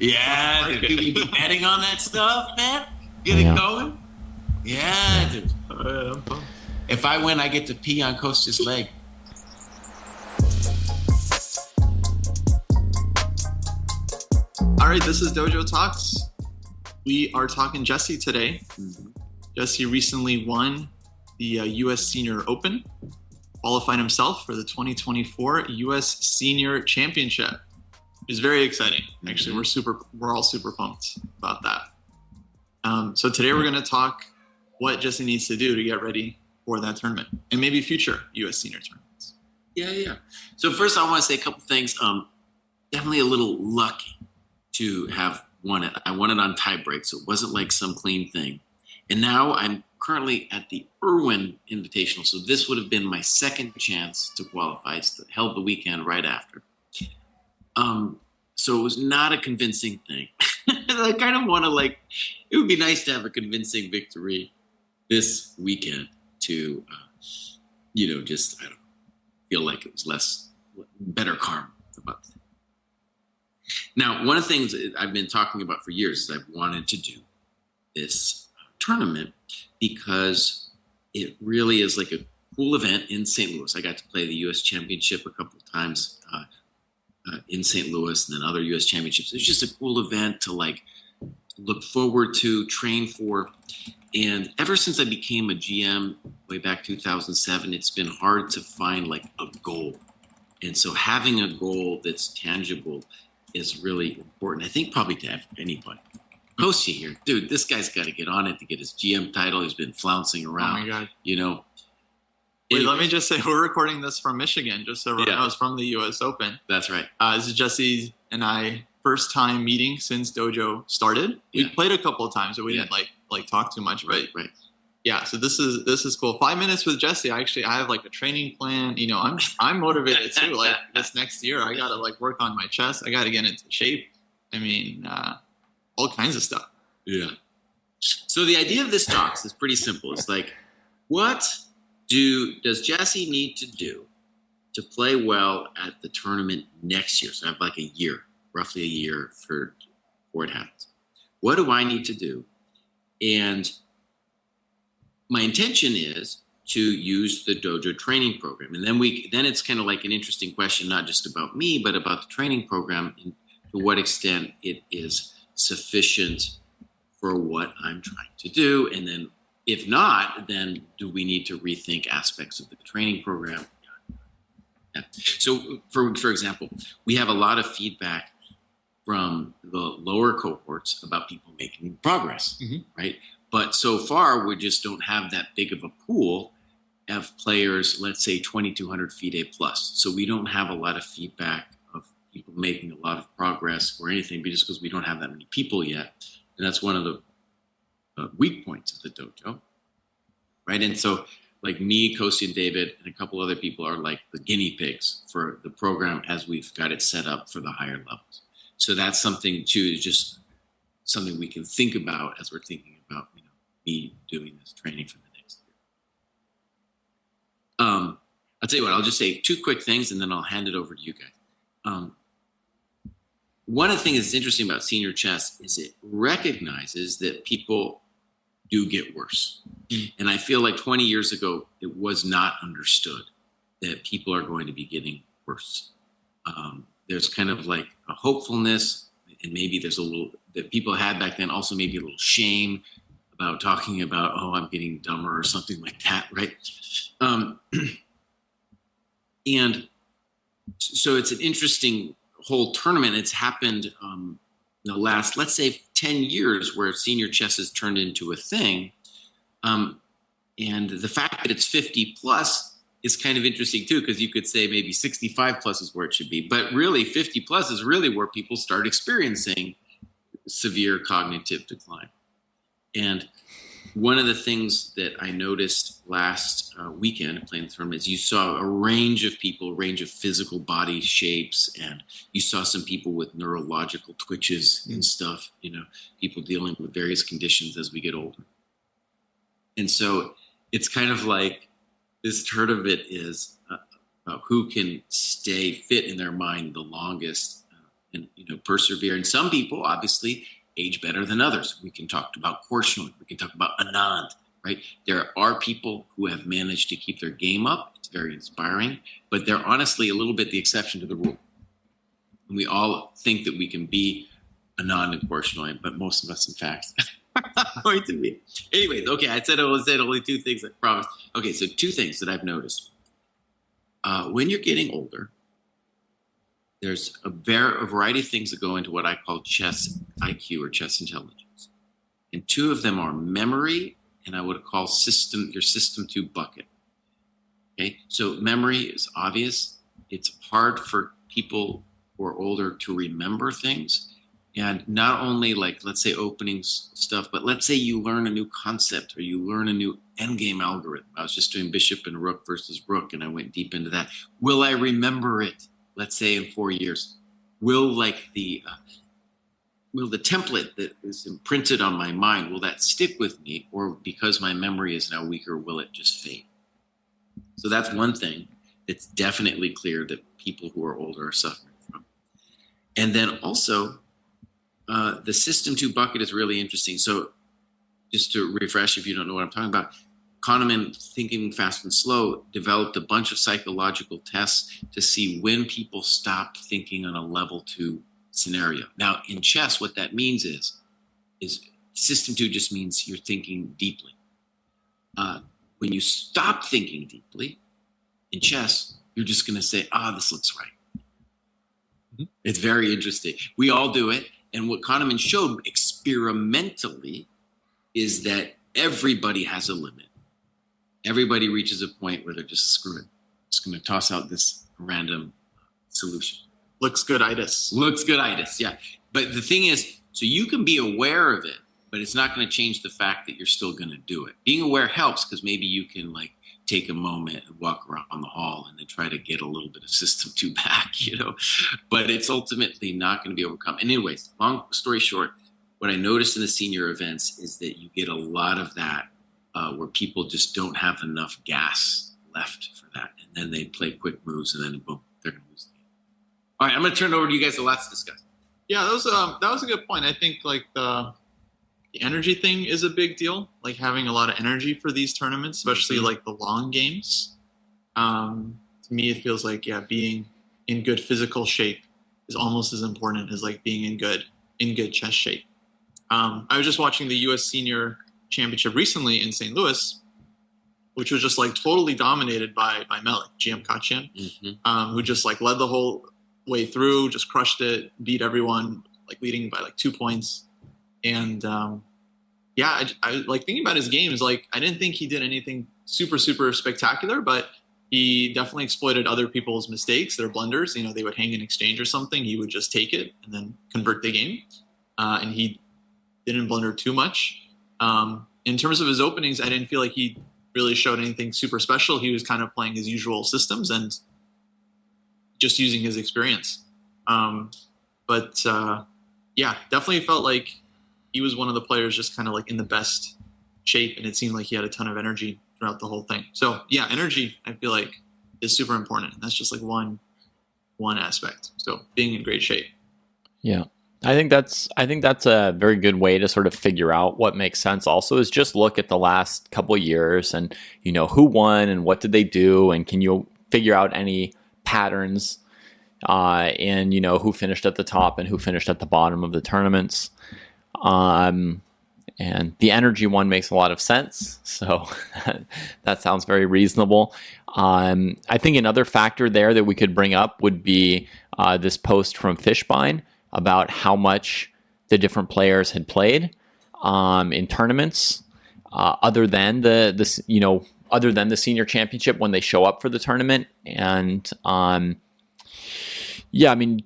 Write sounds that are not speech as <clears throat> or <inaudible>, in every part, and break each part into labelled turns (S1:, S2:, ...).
S1: Yeah, dude, can we be betting on that stuff, man? Get
S2: Yeah.
S1: it going? Yeah, dude. If I win, I get to pee on Kostya's leg.
S3: All right, this is Dojo Talks. We are talking Jesse today. Jesse recently won the uh, U.S. Senior Open, qualified himself for the 2024 U.S. Senior Championship. It's very exciting. Actually, we're super, we're all super pumped about that. Um, so today we're going to talk what Jesse needs to do to get ready for that tournament and maybe future U.S. Senior tournaments.
S1: Yeah, yeah. So first, I want to say a couple things. Um, definitely a little lucky to have won it. I won it on tiebreak, so it wasn't like some clean thing. And now I'm currently at the Irwin Invitational, so this would have been my second chance to qualify. It's held the weekend right after. Um, so it was not a convincing thing. <laughs> I kind of want to like. It would be nice to have a convincing victory this weekend to, uh, you know, just I don't feel like it was less better karma about it. Now, one of the things that I've been talking about for years is I've wanted to do this tournament because it really is like a cool event in St. Louis. I got to play the U.S. Championship a couple of times uh, in St. Louis, and then other U.S. Championships. It's just a cool event to like look forward to, train for. And ever since I became a GM way back 2007, it's been hard to find like a goal. And so having a goal that's tangible is really important. I think probably to have anybody. Kosi here, dude, this guy's got to get on it to get his GM title. He's been flouncing
S3: Oh
S1: around,
S3: my god!
S1: you know.
S3: Wait, let me just say we're recording this from Michigan, just so everyone
S1: Yeah.
S3: knows, from the U.S. Open.
S1: That's right.
S3: Uh, this is Jesse and I first time meeting since Dojo started. We
S1: Yeah.
S3: played a couple of times, but we
S1: Yeah.
S3: didn't like like talk too much.
S1: Right, right.
S3: yeah, so this is this is cool. Five minutes with Jesse. I actually I have like a training plan. You know, I'm I'm motivated too. <laughs> Like this next year, I gotta like work on my chest. I gotta get into shape. I mean, uh, all kinds of stuff.
S1: Yeah. So the idea of this talks is pretty simple. It's like, what do does Jesse need to do to play well at the tournament next year? So I have like a year, roughly a year for before it happens. What do I need to do? And my intention is to use the dojo training program, and then we then it's kind of like an interesting question, not just about me, but about the training program and to what extent it is sufficient for what I'm trying to do. And then, if not, then do we need to rethink aspects of the training program? Yeah. So, for, for example, we have a lot of feedback from the lower cohorts about people making progress,
S3: Mhm.
S1: right? But so far, we just don't have that big of a pool of players, let's say 2,200 FIDE plus. So we don't have a lot of feedback of people making a lot of progress or anything, but just because we don't have that many people yet. And that's one of the uh, weak points of the dojo, right? And so, like me, Kosi, and David, and a couple other people are like the guinea pigs for the program as we've got it set up for the higher levels. So that's something too, Is just something we can think about as we're thinking about, you know, me doing this training for the next year. Um, I'll tell you what, I'll just say two quick things and then I'll hand it over to you guys. Um, one of the things that's interesting about senior chess is it recognizes that people do get worse. And I feel like 20 years ago, it was not understood that people are going to be getting worse. Um, there's kind of like a hopefulness, and maybe there's a little that people had back then, also maybe a little shame about talking about, oh, I'm getting dumber or something like that, right? Um, <clears throat> and so it's an interesting whole tournament. It's happened um, the last, let's say, 10 years where senior chess has turned into a thing. Um, and the fact that it's 50 plus is kind of interesting too, because you could say maybe 65 plus is where it should be. But really, 50 plus is really where people start experiencing severe cognitive decline. And one of the things that I noticed last uh, weekend playing the tournament is you saw a range of people, range of physical body shapes, and you saw some people with neurological twitches and stuff. You know, people dealing with various conditions as we get older. And so it's kind of like this tournament is uh, about who can stay fit in their mind the longest uh, and you know persevere. And some people obviously age better than others. We can talk about Korchnoi. We can talk about Anand. Right? There are people who have managed to keep their game up. It's very inspiring, but they're honestly a little bit the exception to the rule. And we all think that we can be Anand and Korchnoi, but most of us, in fact, <laughs> are not going to be. Anyway, okay, I said I said only two things. I promise. Okay, so two things that I've noticed. Uh, when you're getting older, there's a, ver- a variety of things that go into what I call chess IQ or chess intelligence. And two of them are memory and I would call system your system two bucket. Okay, so memory is obvious. It's hard for people who are older to remember things. And not only like let's say opening stuff, but let's say you learn a new concept or you learn a new endgame algorithm. I was just doing bishop and rook versus rook, and I went deep into that. Will I remember it? Let's say in four years. Will like the uh, will the template that is imprinted on my mind will that stick with me or because my memory is now weaker will it just fade so that's one thing it's definitely clear that people who are older are suffering from and then also uh, the system two bucket is really interesting so just to refresh if you don't know what i'm talking about kahneman thinking fast and slow developed a bunch of psychological tests to see when people stop thinking on a level two scenario. Now, in chess, what that means is, is system two just means you're thinking deeply. Uh, when you stop thinking deeply in chess, you're just going to say, ah, this looks right. Mm-hmm. It's very interesting. We all do it. And what Kahneman showed experimentally is that everybody has a limit. Everybody reaches a point where they're just screwed. Just going to toss out this random solution.
S3: Looks good itis.
S1: Looks good itis, yeah. But the thing is, so you can be aware of it, but it's not going to change the fact that you're still going to do it. Being aware helps because maybe you can like take a moment and walk around the hall and then try to get a little bit of system <laughs> two back, you know. But it's ultimately not going to be overcome. And anyways, long story short, what I noticed in the senior events is that you get a lot of that uh, where people just don't have enough gas left for that, and then they play quick moves, and then boom, they're going to lose. the game. All right, I'm going to turn it over to you guys to let's discuss.
S3: Yeah, that was um, that was a good point. I think like the the energy thing is a big deal. Like having a lot of energy for these tournaments, especially mm-hmm. like the long games. Um, to me, it feels like yeah, being in good physical shape is almost as important as like being in good in good chess shape. Um, I was just watching the U.S. Senior Championship recently in St. Louis, which was just like totally dominated by by Melik GM Khachiyan, mm-hmm. um, who just like led the whole way through, just crushed it, beat everyone, like leading by like two points. And um, yeah, I, I like thinking about his games. Like I didn't think he did anything super super spectacular, but he definitely exploited other people's mistakes, their blunders. You know, they would hang an exchange or something. He would just take it and then convert the game. Uh, and he didn't blunder too much. Um, in terms of his openings, I didn't feel like he really showed anything super special. He was kind of playing his usual systems and just using his experience. Um, but uh, yeah, definitely felt like he was one of the players just kind of like in the best shape, and it seemed like he had a ton of energy throughout the whole thing. So yeah, energy I feel like is super important, and that's just like one one aspect. So being in great shape.
S2: Yeah. I think that's I think that's a very good way to sort of figure out what makes sense also is just look at the last couple years and you know who won and what did they do and can you figure out any patterns uh, in you know who finished at the top and who finished at the bottom of the tournaments. Um, and the energy one makes a lot of sense, so <laughs> that sounds very reasonable. Um, I think another factor there that we could bring up would be uh, this post from Fishbein about how much the different players had played um, in tournaments, uh, other than the this you know other than the senior championship when they show up for the tournament. And um, yeah, I mean,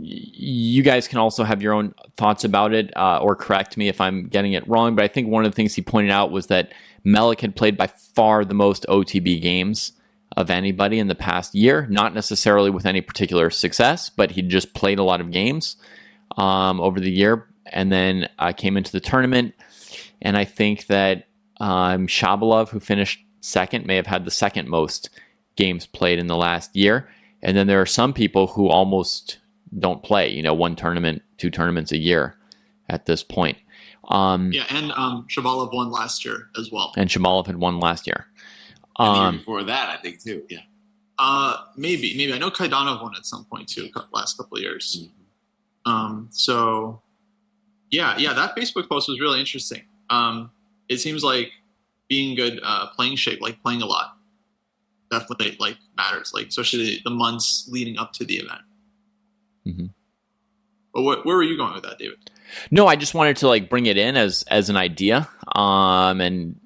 S2: you guys can also have your own thoughts about it uh, or correct me if I'm getting it wrong. But I think one of the things he pointed out was that Melik had played by far the most OTB games of anybody in the past year, not necessarily with any particular success, but he just played a lot of games um, over the year and then uh, came into the tournament. And I think that um, Shabalov, who finished second, may have had the second most games played in the last year. And then there are some people who almost don't play. You know, one tournament, two tournaments a year at this point. Um,
S3: Yeah, and um, Shabalov won last year as well.
S2: And Shabalov had won last year.
S1: The
S2: Um,
S1: before that, I think too. Yeah.
S3: Uh, maybe, maybe I know Kaidanov won at some point too, last couple of years.
S1: Mhm.
S3: Um, so yeah, yeah, that Facebook post was really interesting. Um, it seems like being good, uh, playing shape, like playing a lot, definitely like matters. Like especially the months leading up to the event.
S2: Mm-hmm.
S3: But what, where were you going with that, David?
S2: No, I just wanted to like bring it in as as an idea, um, and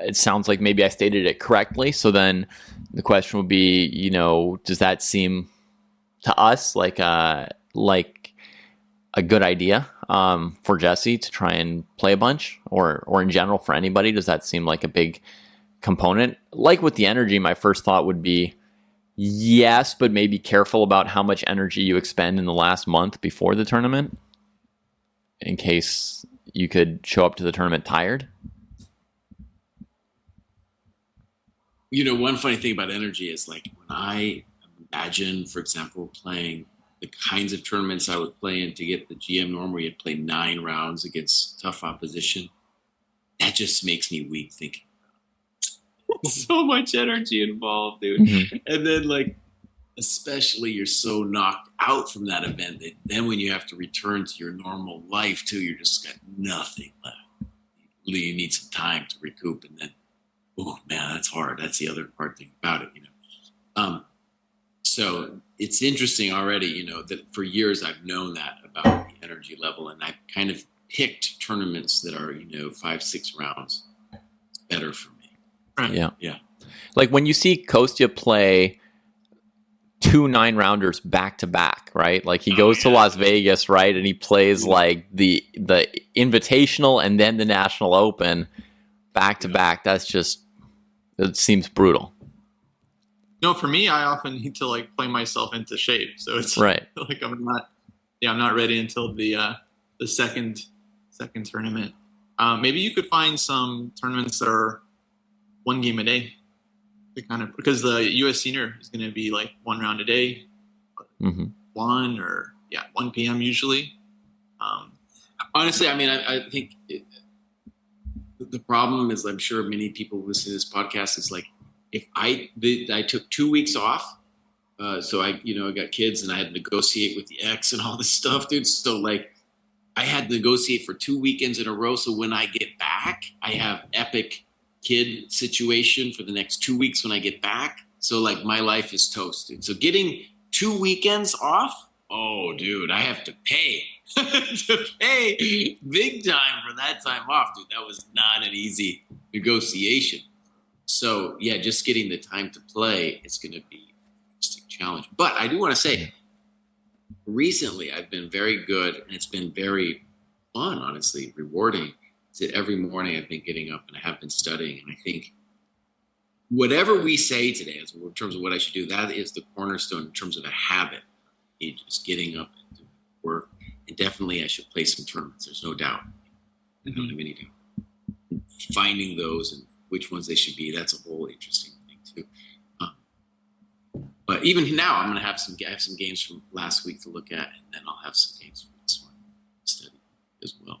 S2: it sounds like maybe I stated it correctly. So then the question would be, you know, does that seem to us like a like a good idea um, for Jesse to try and play a bunch, or or in general for anybody? Does that seem like a big component? Like with the energy, my first thought would be. Yes, but maybe careful about how much energy you expend in the last month before the tournament in case you could show up to the tournament tired.
S1: You know, one funny thing about energy is like when I imagine, for example, playing the kinds of tournaments I would play in to get the GM norm where you'd play nine rounds against tough opposition, that just makes me weak thinking. <laughs> so much energy involved, dude.
S2: Mhm.
S1: And then like especially you're so knocked out from that event that then when you have to return to your normal life too, you're just got nothing left. You need some time to recoup and then oh man, that's hard. That's the other hard thing about it, you know. Um, so it's interesting already, you know, that for years I've known that about the energy level, and I've kind of picked tournaments that are, you know, five, six rounds better for me.
S2: Yeah.
S1: Yeah.
S2: Like when you see Kostya play two nine rounders back to back, right? Like he
S1: Oh,
S2: goes to. Las Vegas, right? And he plays like the the invitational and then the national open back to back. That's just it seems brutal.
S3: No, for me, I often need to like play myself into shape. So it's <laughs>
S2: Right.
S3: like I'm not, yeah, I'm not ready until the uh, the second second tournament. Um, maybe you could find some tournaments that are one game a day. To kind of because the U.S. Senior is going to be like one round a day,
S2: hmm
S3: one or yeah, one p.m. usually. Um,
S1: Honestly, I mean, I, I think it, the problem is, I'm sure many people listening to this podcast is like, if I I took two weeks off, uh, so I you know I got kids and I had to negotiate with the ex and all this stuff, dude. So like, I had to negotiate for two weekends in a row. So when I get back, I have epic kid situation for the next two weeks when I get back. So like, my life is toasted. So getting two weekends off, oh, dude, I have to pay <laughs> to pay big time for that time off, dude. That was not an easy negotiation. So yeah, just getting the time to play is going to be interesting challenge. But I do want to say, recently I've been very good, and it's been very fun, honestly, rewarding. That every morning I've been getting up and I have been studying, and I think whatever we say today, as in terms of what I should do, that is the cornerstone in terms of a habit. You just getting up and doing work, and definitely I should play some tournaments. There's no doubt. I don't have any doubt. Finding those and which ones they should be, that's a whole interesting thing too. Um, but even now, I'm going to have some. I have some games from last week to look at, and then I'll have some games from this one to study as well.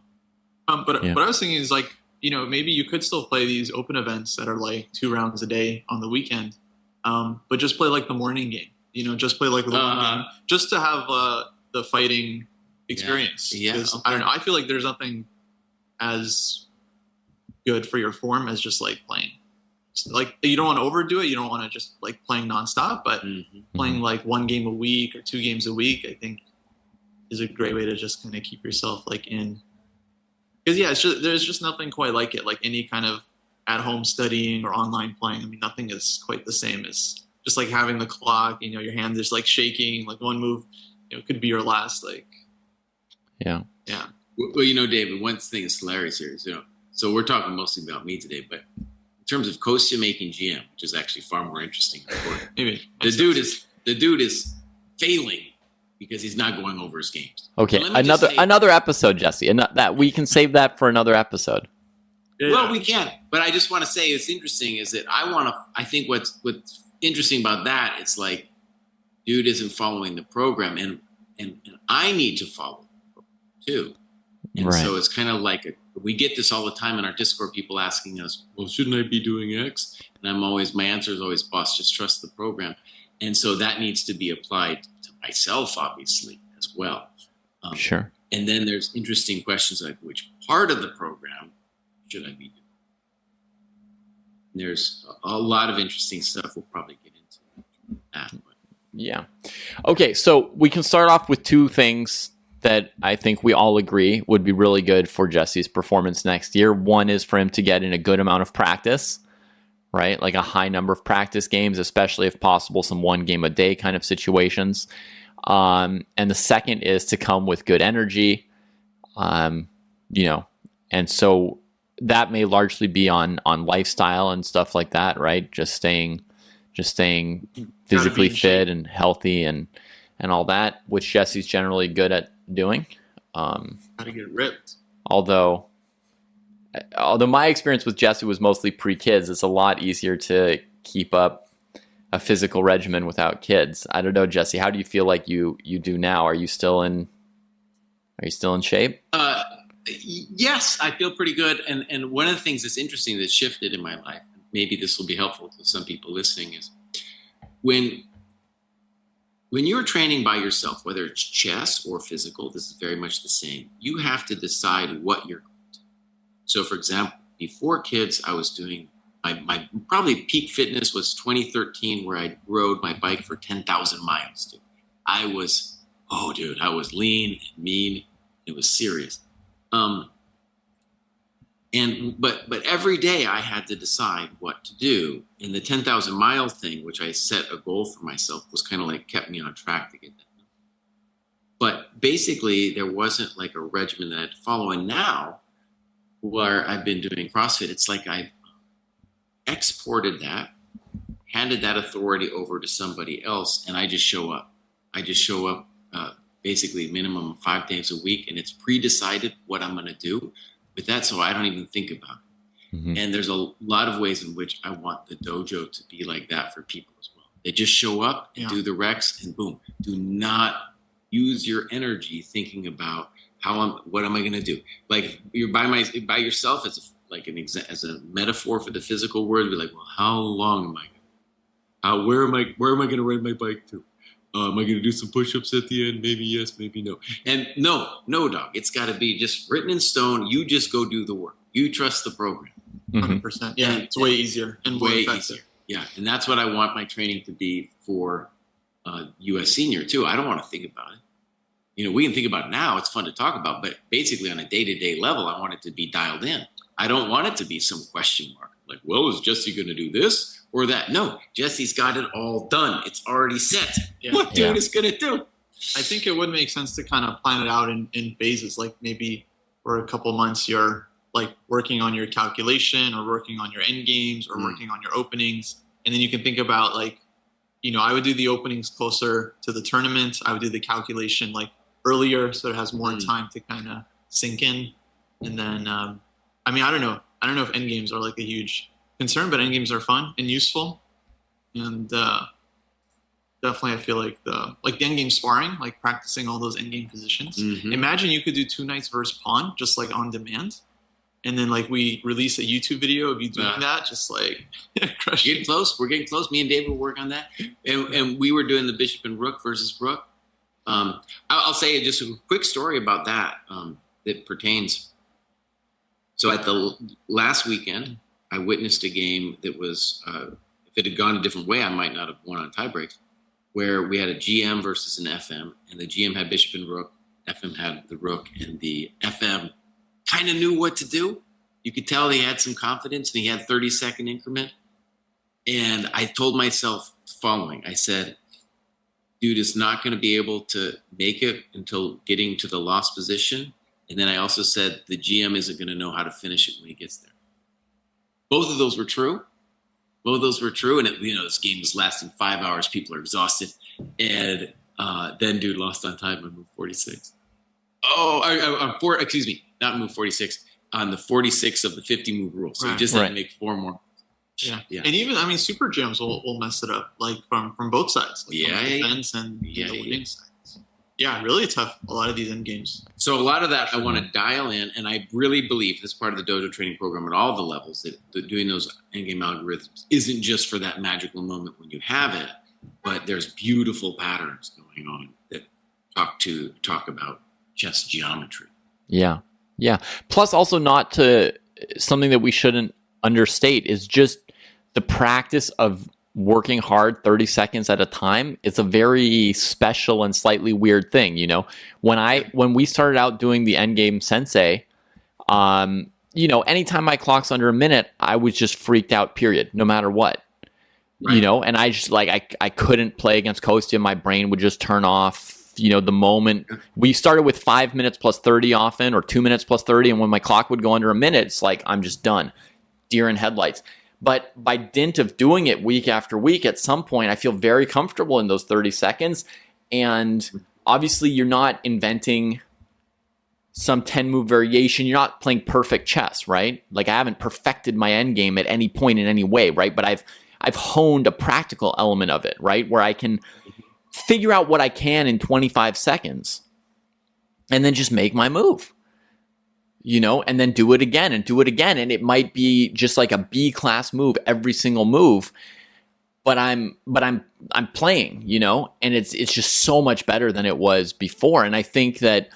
S3: Um, but
S2: Yeah.
S3: what I was thinking is like, you know, maybe you could still play these open events that are like two rounds a day on the weekend, um, but just play like the morning game. You know, just play like the morning
S1: Uh-huh.
S3: game, just to have uh, the fighting experience.
S1: Yeah,
S3: 'Cause
S1: okay.
S3: I don't know. I feel like there's nothing as good for your form as just like playing. Like you don't want to overdo it. You don't want to just like playing nonstop, but
S1: Mm-hmm.
S3: playing like one game a week or two games a week, I think is a great way to just kind of keep yourself like in. Because yeah, it's just there's just nothing quite like it. Like any kind of at home studying or online playing. I mean, nothing is quite the same as just like having the clock. You know, your hand is like shaking. Like one move, you know, could be your last. Like
S2: Yeah.
S3: yeah,
S1: Well, you know, David, one thing is hilarious here is, you know, so we're talking mostly about me today, but in terms of Kostya making GM, which is actually far more interesting. and important, <laughs>
S3: maybe
S1: The dude is the dude is failing because he's not going over his games.
S2: Okay,
S1: Let me just
S2: another
S1: say-
S2: another episode, Jesse, and that we can save that for another episode.
S3: Yeah.
S1: Well, we can, but I just want to say it's interesting is that I want to. I think what's what's interesting about that it's like, dude isn't following the program, and and, and I need to follow too. And
S2: Right.
S1: so it's kind of like a, we get this all the time in our Discord. People asking us, "Well, shouldn't I be doing X?" And I'm always my answer is always, "Boss, just trust the program." And so that needs to be applied to myself, obviously, as well. Um,
S2: Sure.
S1: and then there's interesting questions like, which part of the program should I be doing? There's a lot of interesting stuff we'll probably get into that.
S2: Yeah. Okay, so we can start off with two things that I think we all agree would be really good for Jesse's performance next year. One is for him to get in a good amount of practice, right? Like a high number of practice games, especially if possible, some one game a day kind of situations. Um, and the second is to come with good energy, um, you know, and so that may largely be on on lifestyle and stuff like that, right? Just staying, just staying physically fit and healthy and and all that, which Jesse's generally good at doing. Um,
S3: Gotta get ripped.
S2: although, although my experience with Jesse was mostly pre kids, it's a lot easier to keep up a physical regimen without kids. I don't know, Jesse. How do you feel like you you do now? Are you still in? Are you still in shape?
S1: Uh, yes, I feel pretty good. And and one of the things that's interesting that shifted in my life, maybe this will be helpful to some people listening, is when when you're training by yourself, whether it's chess or physical, this is very much the same. You have to decide what you're going to. So, for example, before kids, I was doing my, my probably peak fitness was 2013, where I rode my bike for 10,000 miles. Dude. I was, oh, dude, I was lean and mean. It was serious. Um, and but but every day I had to decide what to do. And the 10,000 mile thing, which I set a goal for myself, was kind of like kept me on track to get that. But basically, there wasn't like a regimen that I had to follow. And now, where I've been doing CrossFit, it's like I've exported that, handed that authority over to somebody else, and I just show up. I just show up uh, basically minimum five days a week, and it's pre-decided what I'm going to do with that, so I don't even think about it.
S2: Mhm.
S1: And there's a lot of ways in which I want the dojo to be like that for people as well. They just show up and
S3: Yeah.
S1: do the recs, and boom. Do not use your energy thinking about how I'm. What am I going to do? Like you're by my by yourself as a, like an exa- as a metaphor for the physical word. Be like, well, how long am I? How where am I? Where am I going to ride my bike to? Uh, am I going to do some push-ups at the end? Maybe yes, maybe no. And no, no, dog. It's got to be just written in stone. You just go do the work. You trust the program.
S2: Mhm.
S3: 100%. Yeah, it's way easier and
S1: Way
S3: effective.
S1: easier. Yeah, and that's what I want my training to be for uh, U.S. Senior too. I don't want to think about it. You know, we can think about it now. It's fun to talk about, but basically on a day-to-day level, I want it to be dialed in. I don't want it to be some question mark. Like, well, is Jesse going to do this or that? No, Jesse's got it all done. It's already set.
S3: Yeah.
S1: What dude
S2: Yeah.
S1: is going to do?
S3: I think it would make sense to kind of plan it out in, in phases, like maybe for a couple months you're like working on your calculation or working on your end games or
S1: Mm.
S3: working on your openings. And then you can think about like, you know, I would do the openings closer to the tournament. I would do the calculation like earlier so it has more
S1: Mm.
S3: time to kind of sink in. And then um, I mean I don't know. I don't know if end games are like a huge concern, but end games are fun and useful. And uh definitely I feel like the like the end game sparring, like practicing all those end game positions.
S1: Mhm.
S3: Imagine you could do two knights versus pawn just like on demand. And then like we release a YouTube video of you doing
S1: Yeah.
S3: that, just like <laughs> crush
S1: getting close. We're getting close. Me and David will work on that. And, and we were doing the Bishop and Rook versus Rook. Um, I'll, I'll say just a quick story about that um, that pertains. So at the last weekend, I witnessed a game that was, uh, if it had gone a different way, I might not have won on tie breaks, where we had a GM versus an FM, and the GM had Bishop and Rook, FM had the Rook, and the FM kind of knew what to do. You could tell he had some confidence, and he had 30 second increment. And I told myself the following I said, dude is not going to be able to make it until getting to the lost position. And then I also said the GM isn't going to know how to finish it when he gets there. Both of those were true. Both of those were true. And, it, you know, this game was lasting five hours. People are exhausted. And uh, then dude lost on time on move 46. Oh, I, I, four, excuse me, not move 46, on the 46 of the 50 move rule. So
S3: Right.
S1: just had
S2: Right.
S1: to make four more.
S3: Yeah.
S1: Yeah.
S3: And even I mean super GMs will, will mess it up, like from from both sides. Like
S1: Yeah,
S3: from the
S1: yeah, yeah.
S3: defense and
S1: Yeah,
S3: the winning
S1: yeah.
S3: sides. Yeah, really tough. A lot of these end games.
S1: So a lot of that I want to dial in, and I really believe this part of the dojo training program at all the levels that, that doing those endgame algorithms isn't just for that magical moment when you have it, but there's beautiful patterns going on that talk to talk about chess geometry.
S2: Yeah, yeah. Plus, also not to something that we shouldn't understate is just the practice of working hard 30 seconds at a time it's a very special and slightly weird thing you know? When i when we started out doing the endgame sensei um you know anytime my clock's under a minute i was just freaked out period no matter what. Right. you know and i just like i, I couldn't play against Kostya my brain would just turn off you know the moment. We started with five minutes plus 30 often or two minutes plus 30 and when my clock would go under a minute it's like i'm just done. Deer in headlights but by dint of doing it week after week, at some point, I feel very comfortable in those 30 seconds. And obviously, you're not inventing some 10 move variation. You're not playing perfect chess, right? Like I haven't perfected my end game at any point in any way, right? But I've I've honed a practical element of it, right? Where I can figure out what I can in 25 seconds and then just make my move you know, and then do it again and do it again. And it might be just like a B class move every single move. But I'm but I'm I'm playing, you know, and it's it's just so much better than it was before. And I think that,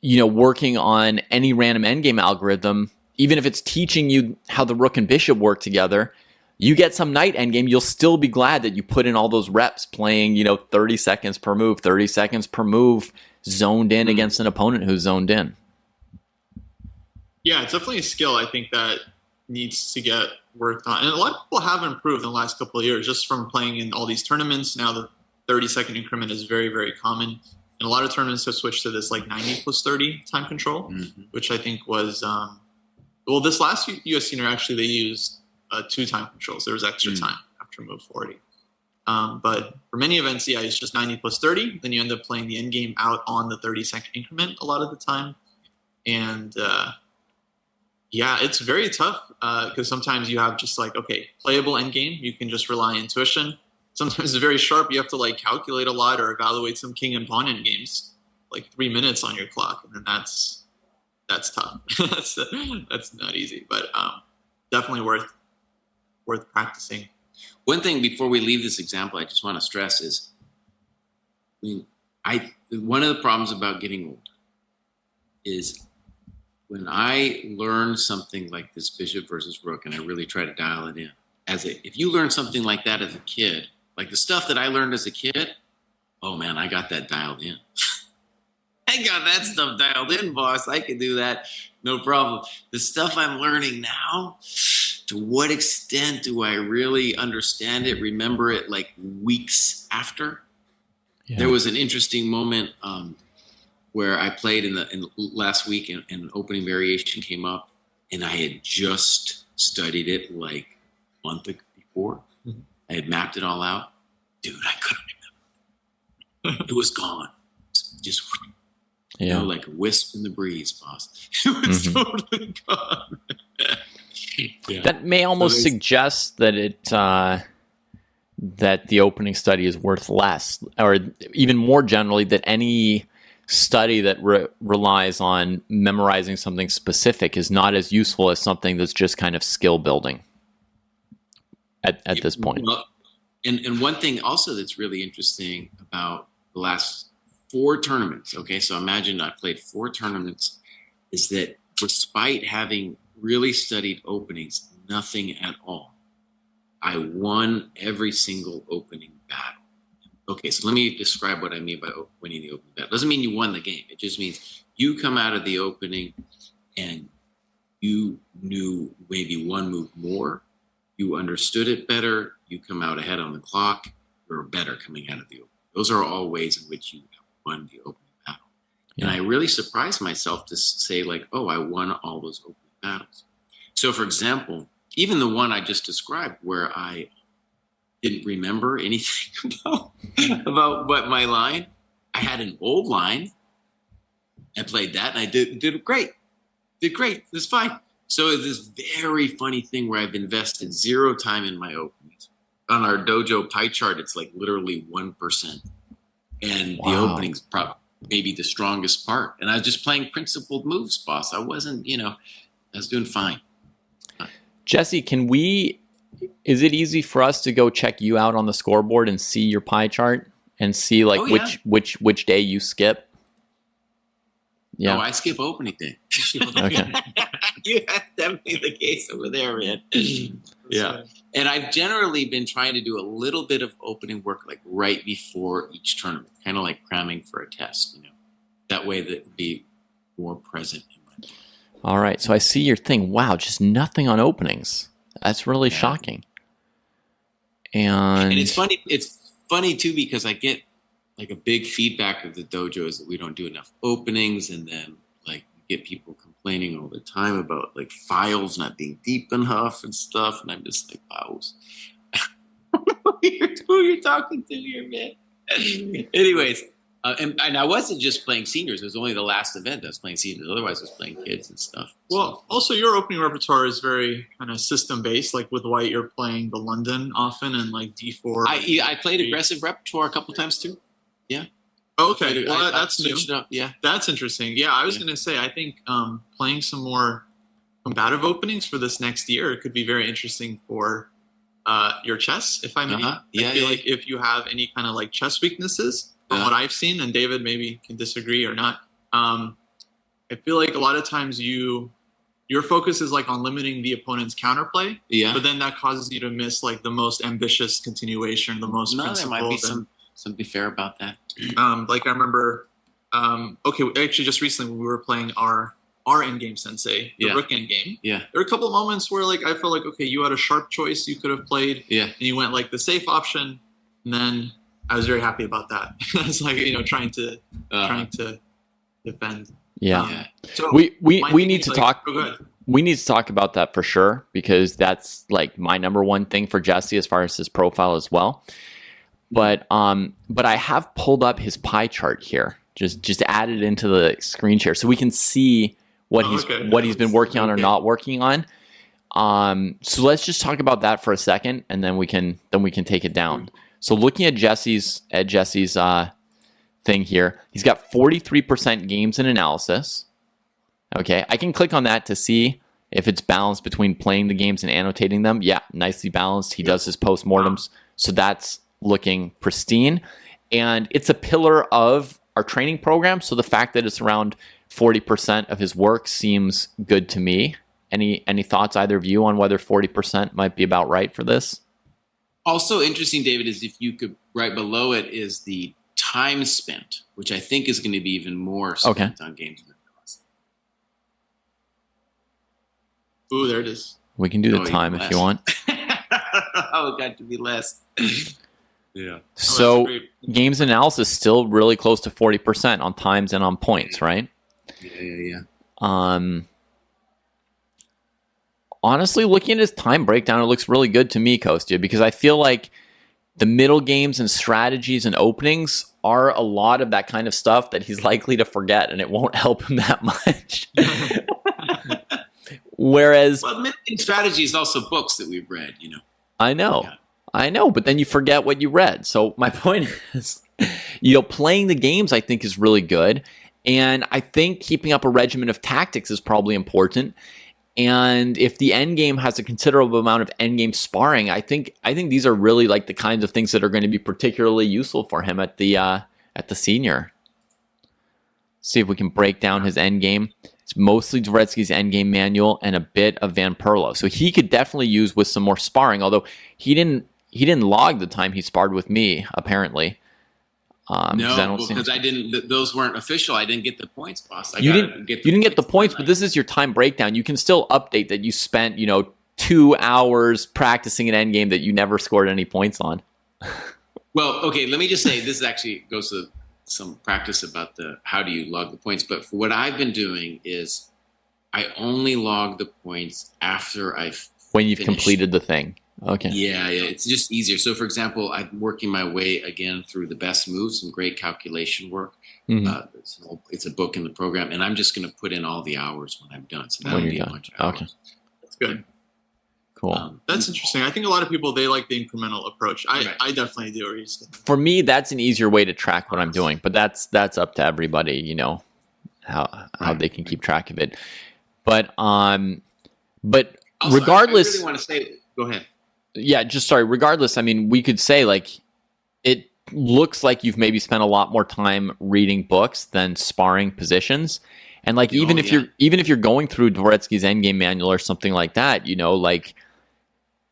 S2: you know, working on any random endgame algorithm, even if it's teaching you how the rook and bishop work together, you get some knight endgame, you'll still be glad that you put in all those reps playing, you know, 30 seconds per move, 30 seconds per move, zoned in mm-hmm. against an opponent who's zoned in
S3: yeah, it's definitely a skill I think that needs to get worked on. And a lot of people have improved in the last couple of years just from playing in all these tournaments. Now the 30 second increment is very, very common. And a lot of tournaments have switched to this like 90 plus 30 time control, mm-hmm. which I think was, um, well, this last US senior actually they used uh, two time controls. There was extra mm-hmm. time after move 40. Um, but for many events, yeah, it's just 90 plus 30. Then you end up playing the end game out on the 30 second increment a lot of the time. And uh, yeah, it's very tough because uh, sometimes you have just like okay, playable end game. You can just rely on intuition. Sometimes it's very sharp. You have to like calculate a lot or evaluate some king and pawn end games, like three minutes on your clock, and then that's that's tough. <laughs> that's that's not easy, but um, definitely worth worth practicing.
S1: One thing before we leave this example, I just want to stress is, I mean, I one of the problems about getting old is when I learn something like this bishop versus rook, and I really try to dial it in, as a, if you learn something like that as a kid, like the stuff that I learned as a kid, oh man, I got that dialed in. <laughs> I got that stuff dialed in, boss. I can do that, no problem. The stuff I'm learning now, to what extent do I really understand it, remember it like weeks after? Yeah. There was an interesting moment. Um, where I played in the in last week and, and, an opening variation came up, and I had just studied it like a month before. Mm-hmm. I had mapped it all out. Dude, I couldn't remember. it was gone. Just yeah. you know, like a wisp in the breeze, boss. <laughs> It was mm-hmm. totally gone. <laughs>
S2: yeah. That may almost so suggest that it uh, that the opening study is worth less, or even more generally, that any study that re- relies on memorizing something specific is not as useful as something that's just kind of skill building at, at this point. Well,
S1: and, and one thing also that's really interesting about the last four tournaments, okay, so imagine I played four tournaments, is that despite having really studied openings, nothing at all, I won every single opening battle. Okay, so let me describe what I mean by winning the opening battle. Doesn't mean you won the game. It just means you come out of the opening and you knew maybe one move more. You understood it better. You come out ahead on the clock. You're better coming out of the opening. Those are all ways in which you won the opening battle. Yeah. And I really surprised myself to say, like, oh, I won all those opening battles. So, for example, even the one I just described, where I didn't remember anything <laughs> about about what my line. I had an old line. I played that and I did did great. Did great. It was fine. So it's this very funny thing where I've invested zero time in my openings. On our dojo pie chart, it's like literally one percent. and the opening's probably maybe the strongest part. And I was just playing principled moves, boss. I wasn't, you know, I was doing fine.
S2: Jesse, can we? Is it easy for us to go check you out on the scoreboard and see your pie chart and see like
S1: Oh, yeah.
S2: which which which day you skip? Yeah.
S1: Oh, I skip opening day. <laughs>
S2: Okay. <laughs>
S1: you that's definitely the case over there, man. <clears throat> Yeah. And I've generally been trying to do a little bit of opening work like right before each tournament, kind of like cramming for a test, you know. That way that would be more present in my
S2: All right. So I see your thing. Wow, just nothing on openings. That's really
S1: Yeah.
S2: shocking. And,
S1: and it's funny it's funny too because i get like a big feedback of the dojos that we don't do enough openings and then like get people complaining all the time about like files not being deep enough and stuff and i'm just like wow <laughs> who you're talking to here man <laughs> anyways uh, and, and i wasn't just playing seniors it was only the last event i was playing seniors otherwise i was playing kids and stuff So-
S3: Well, also your opening repertoire is very kind of system based. Like with White, you're playing the London often and like D4.
S1: I, I played aggressive repertoire a couple times too.
S3: Oh, okay, well
S1: I- I
S3: that's new.
S1: Yeah,
S3: That's interesting. Yeah, I was
S1: Yeah.
S3: going to say I think um, playing some more combative openings for this next year could be very interesting for uh, your chess. If I may,
S1: Uh-huh. Yeah,
S3: I feel
S1: yeah,
S3: like if you have any kind of like chess weaknesses, from
S1: Yeah.
S3: what I've seen, and David maybe can disagree or not. Um, I feel like a lot of times you your focus is like on limiting the opponent's counterplay,
S1: yeah.
S3: but then that causes you to miss like the most ambitious continuation, the most
S1: no, there might be some something fair about that.
S3: um, like I remember, um, okay, actually, just recently we were playing our our endgame sensei, the
S1: Yeah.
S3: rook endgame.
S1: Yeah.
S3: There were a couple moments where like I felt like okay, you had a sharp choice you could have played,
S1: Yeah,
S3: and you went like the safe option, and then I was very happy about that. <laughs> I was like you know trying to
S1: uh,
S3: trying to defend.
S2: yeah.
S3: Um. So
S2: We we, we need to
S3: like-
S2: talk
S3: Oh,
S2: we need to talk about that for sure because that's like my number one thing for Jesse as far as his profile as well. But um, but I have pulled up his pie chart here, just just added into the screen share so we can see what
S3: Oh,
S2: he's
S3: okay.
S2: what he's been working on or not working on. Um, so let's just talk about that for a second, and then we can then we can take it down. So looking at Jesse's at Jesse's uh, thing here, he's got forty three percent games and analysis. Okay, I can click on that to see if it's balanced between playing the games and annotating them. Yeah, nicely balanced. He does his postmortems, so that's looking pristine. And it's a pillar of our training program. So the fact that it's around 40% of his work seems good to me. Any any thoughts either of you on whether 40% might be about right for this?
S1: Also interesting, David, is if you could right below it is the time spent, which I think is going to be even more spent on games.
S3: Ooh, there it is.
S2: We can do the
S1: Oh,
S2: time if you want. <laughs>
S1: oh, it got to be less. yeah.
S3: Oh,
S2: So
S3: great.
S2: games analysis still really close to 40% on times and on points, right?
S1: Yeah, yeah, yeah.
S2: Um, honestly, looking at his time breakdown, it looks really good to me, Kostya, because I feel like the middle games and strategies and openings are a lot of that kind of stuff that he's <laughs> likely to forget, and it won't <laughs> help him that much. <laughs> Whereas
S1: Well, mitigating strategy is also books that we've read, you know.
S2: I know.
S1: Yeah.
S2: I know, but then you forget what you read. So my point is, you know, playing the games I think is really good. And I think keeping up a regimen of tactics is probably important. And if the end game has a considerable amount of end game sparring, I think I think these are really like the kinds of things that are going to be particularly useful for him at the uh, at the senior. See if we can break down his end game. It's mostly Dvoretsky's end game manual and a bit of Van Perlo. So he could definitely use with some more sparring, although he didn't he didn't log the time he sparred with me, apparently. Um,
S1: no,
S2: see-
S1: because I didn't. Th- those weren't official. I didn't get the points, boss. I
S2: you didn't
S1: get
S2: you didn't get the points, but this is your time breakdown. You can still update that you spent, you know, two hours practicing an end game that you never scored any points on.
S1: Well, okay. Let me just say this actually goes to some practice about the how do you log the points. But for what I've been doing is, I only log the points after I've
S2: When you've
S1: Finished.
S2: completed the thing. Okay.
S1: Yeah, yeah, it's just easier. So, for example, I'm working my way again through the best moves, some great calculation work.
S2: Mhm.
S1: Uh, it's, old- it's a book in the program, and I'm just going to put in all the hours when I'm done. So that'll be a bunch of hours.
S2: Okay.
S3: That's good.
S2: Cool.
S1: Um,
S3: That's interesting. I think a lot of people they like the incremental approach. I,
S1: Right.
S3: I definitely do. Where you just-
S2: For me, that's an easier way to track what I'm doing, but that's that's up to everybody, you know, how how
S1: Right.
S2: they can keep track of it. But um, but
S1: also,
S2: regardless,
S1: I, really want to say. Go ahead.
S2: Yeah, just sorry. Regardless, I mean, we could say like it looks like you've maybe spent a lot more time reading books than sparring positions. And like
S1: Oh,
S2: even if
S1: yeah.
S2: you're even if you're going through Dvoretsky's Endgame Manual or something like that, you know, like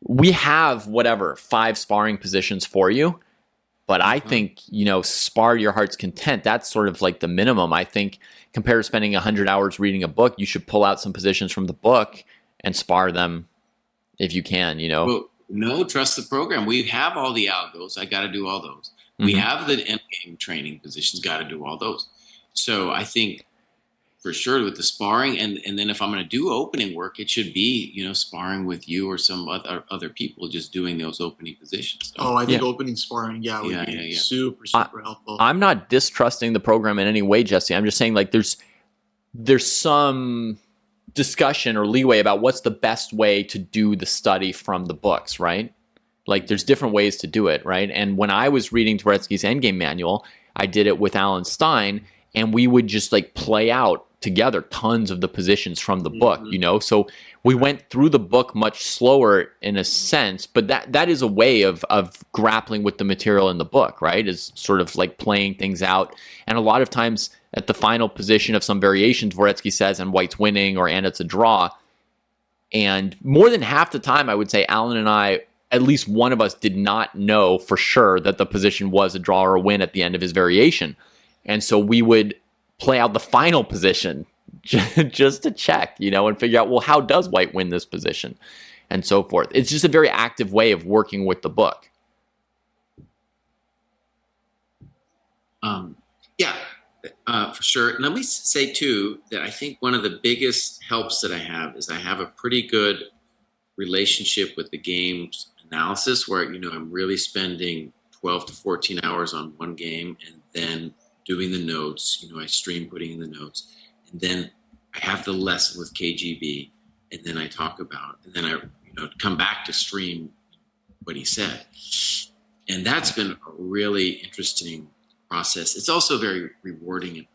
S2: we have whatever five sparring positions for you. But I
S1: Mhm.
S2: think you know, spar your heart's content. That's sort of like the minimum. I think compared to spending hundred hours reading a book, you should pull out some positions from the book and spar them if you can. You know,
S1: Well, no, trust the program. We have all the algos. I got to do all those. We
S2: Mhm.
S1: have the end game training positions. Got to do all those. So I think for sure with the sparring, and and then if I'm going to do opening work, it should be you know sparring with you or some other other people just doing those opening positions. So,
S3: Oh, I think
S2: Yeah.
S3: opening sparring, yeah, would
S1: Yeah,
S3: be
S1: yeah, yeah.
S3: super, super helpful.
S2: I'm not distrusting the program in any way, Jesse. I'm just saying like there's there's some discussion or leeway about what's the best way to do the study from the books, right? Like there's different ways to do it, right? And when I was reading Dvoretsky's Endgame Manual, I did it with Alan Stein, and we would just like play out together tons of the positions from the book,
S3: Mhm.
S2: you know? So we went through the book much slower in a sense, but that that is a way of of grappling with the material in the book, right? Is sort of like playing things out. And a lot of times at the final position of some variation, Dvoretsky says, and White's winning or and it's a draw. And more than half the time, I would say Alan and I, at least one of us, did not know for sure that the position was a draw or a win at the end of his variation. And so we would play out the final position <laughs> just to check, you know, and figure out, well, how does White win this position? And so forth. It's just a very active way of working with the book.
S1: Um, uh, for sure. And let me say too that I think one of the biggest helps that I have is I have a pretty good relationship with the game's analysis, where you know I'm really spending 12 to 14 hours on one game, and then doing the notes. You know, I stream putting in the notes, and then I have the lesson with KGB, and then I talk about, and then I you know come back to stream what he said, and that's been a really interesting process. It's also very rewarding and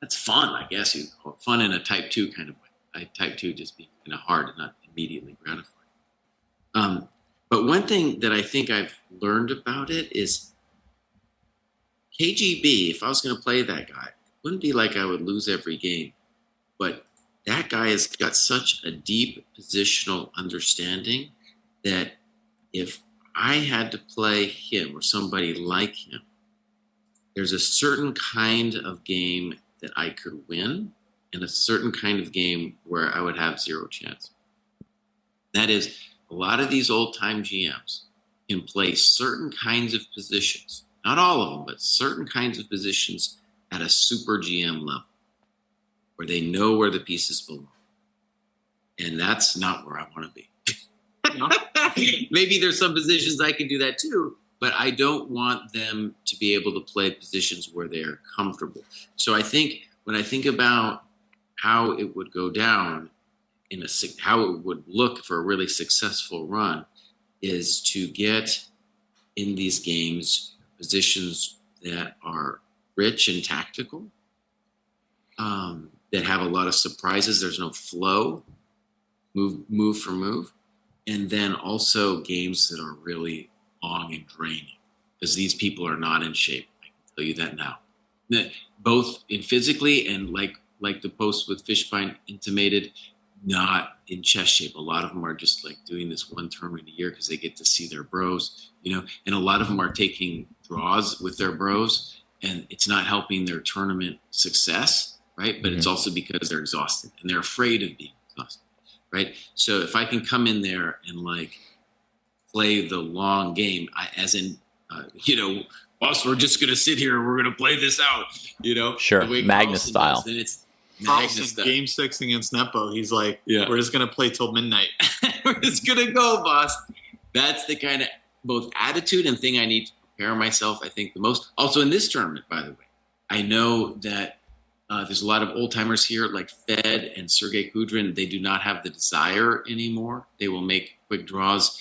S1: that's fun, I guess you call it fun in a type two kind of way. I, type two just being kind of hard and not immediately gratifying. Um, but one thing that I think I've learned about it is KGB. If I was going to play that guy, wouldn't be like I would lose every game, but that guy has got such a deep positional understanding that if I had to play him or somebody like him, there's a certain kind of game that I could win and a certain kind of game where I would have zero chance. That is, a lot of these old time GMs can play certain kinds of positions, not all of them, but certain kinds of positions at a super GM level where they know where the pieces belong. And that's not where I want to be. <laughs> <laughs> Maybe there's some positions I can do that too, but I don't want them to be able to play positions where they're comfortable. So I think when I think about how it would go down in a how it would look for a really successful run is to get in these games positions that are rich and tactical, um, that have a lot of surprises. There's no flow, move move for move, and then also games that are really long and draining because these people are not in shape. I can tell you that now. Both in physically and like like the post with Fishbein intimated, not in chest shape. A lot of them are just like doing this one tournament a year because they get to see their bros, you know, and a lot of them are taking draws with their bros, and it's not helping their tournament success, right? But it's mm-hmm. also because they're exhausted and they're afraid of being exhausted, right? So if I can come in there and like play the long game, I, as in, uh, you know, boss, we're just gonna sit here and we're gonna play this out, you know,
S2: Sure,
S1: the way
S2: Magnus
S1: Carlsen
S2: style.
S1: does, Then it's Magnus style.
S3: game six against Nepo, he's like,
S1: Yeah.
S3: we're just gonna play till midnight. <laughs>
S1: We're just gonna go, boss. That's the kind of both attitude and thing I need to prepare myself. I think the most. Also in this tournament, by the way, I know that Uh, there's a lot of old timers here, like Fed and Sergey Kudrin. They do not have the desire anymore. They will make quick draws,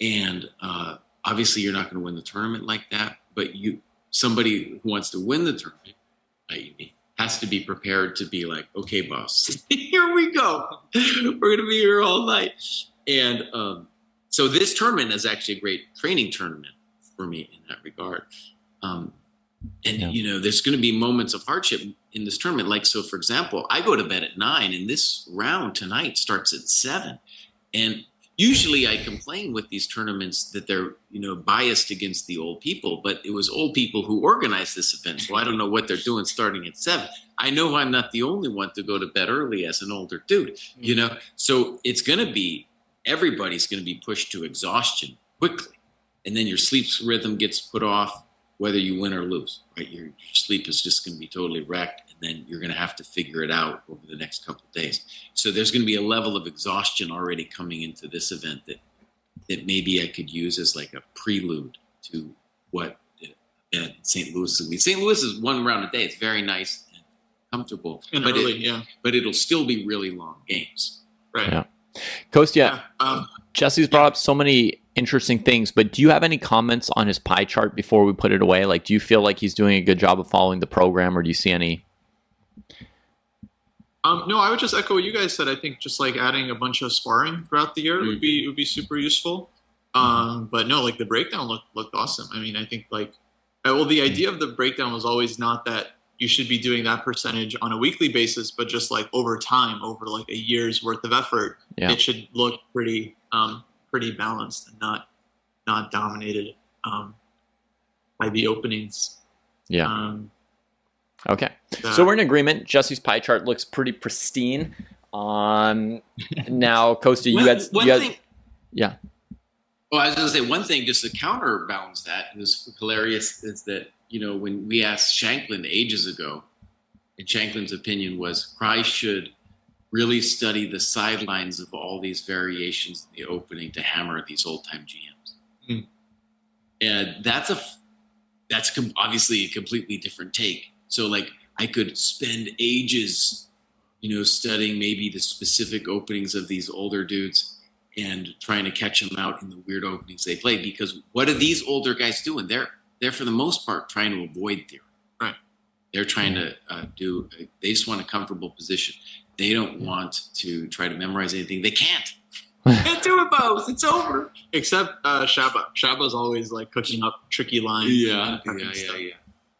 S1: and uh, obviously, you're not going to win the tournament like that. But you, somebody who wants to win the tournament, i.e., me, has to be prepared to be like, okay, boss, <laughs> here we go. We're going to be here all night. And um, so this tournament is actually a great training tournament for me in that regard. Um, and
S2: Yeah.
S1: you know, there's going to be moments of hardship in this tournament. Like, so for example, I go to bed at nine, and this round tonight starts at seven. And usually, I complain with these tournaments that they're you know biased against the old people, but it was old people who organized this event, so I don't know what they're doing starting at seven. I know I'm not the only one to go to bed early as an older dude, you know. So it's going to be everybody's going to be pushed to exhaustion quickly, and then your sleep rhythm gets put off whether you win or lose. Right, your, your sleep is just going to be totally wrecked, then you're going to have to figure it out over the next couple of days. So there's going to be a level of exhaustion already coming into this event that that maybe I could use as like a prelude to what St. Louis will be. St. Louis is one round a day. It's very nice and comfortable,
S3: And
S1: but
S3: early,
S1: it,
S3: yeah.
S1: but it'll still be really long games.
S3: Right.
S2: Yeah. Kostya,
S3: Um,
S2: Jesse's brought up so many interesting things, but do you have any comments on his pie chart before we put it away? Like, do you feel like he's doing a good job of following the program, or do you see any?
S3: Um, no, I would just echo what you guys said. I think just like adding a bunch of sparring throughout the year would be would be super useful. Um, but no, like the breakdown looked looked awesome. I mean, I think like uh, well, the idea of the breakdown was always not that you should be doing that percentage on a weekly basis, but just like over time, over like a year's worth of effort,
S2: Yeah.
S3: it should look pretty um, pretty balanced and not not dominated um, by the openings.
S2: Yeah.
S3: Um,
S2: Okay.
S3: that-
S2: So we're in agreement. Jesse's pie chart looks pretty pristine. Um, now, Kostya, you had,
S1: one
S2: you had
S1: thing.
S2: yeah.
S1: Well, I was going to say one thing just to counterbalance that was hilarious is that you know when we asked Shankland ages ago, and Shankland's opinion was Christ should really study the sidelines of all these variations in the opening to hammer these old time GMs,
S3: Hmm.
S1: and that's a that's com- obviously a completely different take. So like I could spend ages, you know, studying maybe the specific openings of these older dudes and trying to catch them out in the weird openings they play. Because what are these older guys doing? They're they're for the most part trying to avoid theory.
S3: Right.
S1: They're trying to uh, do. They just want a comfortable position. They don't want to try to memorize anything. They can't. <laughs> can't do it both. It's over.
S3: Except uh, Shaba. Shaba's always like cooking up tricky lines.
S1: Yeah, yeah, yeah, yeah.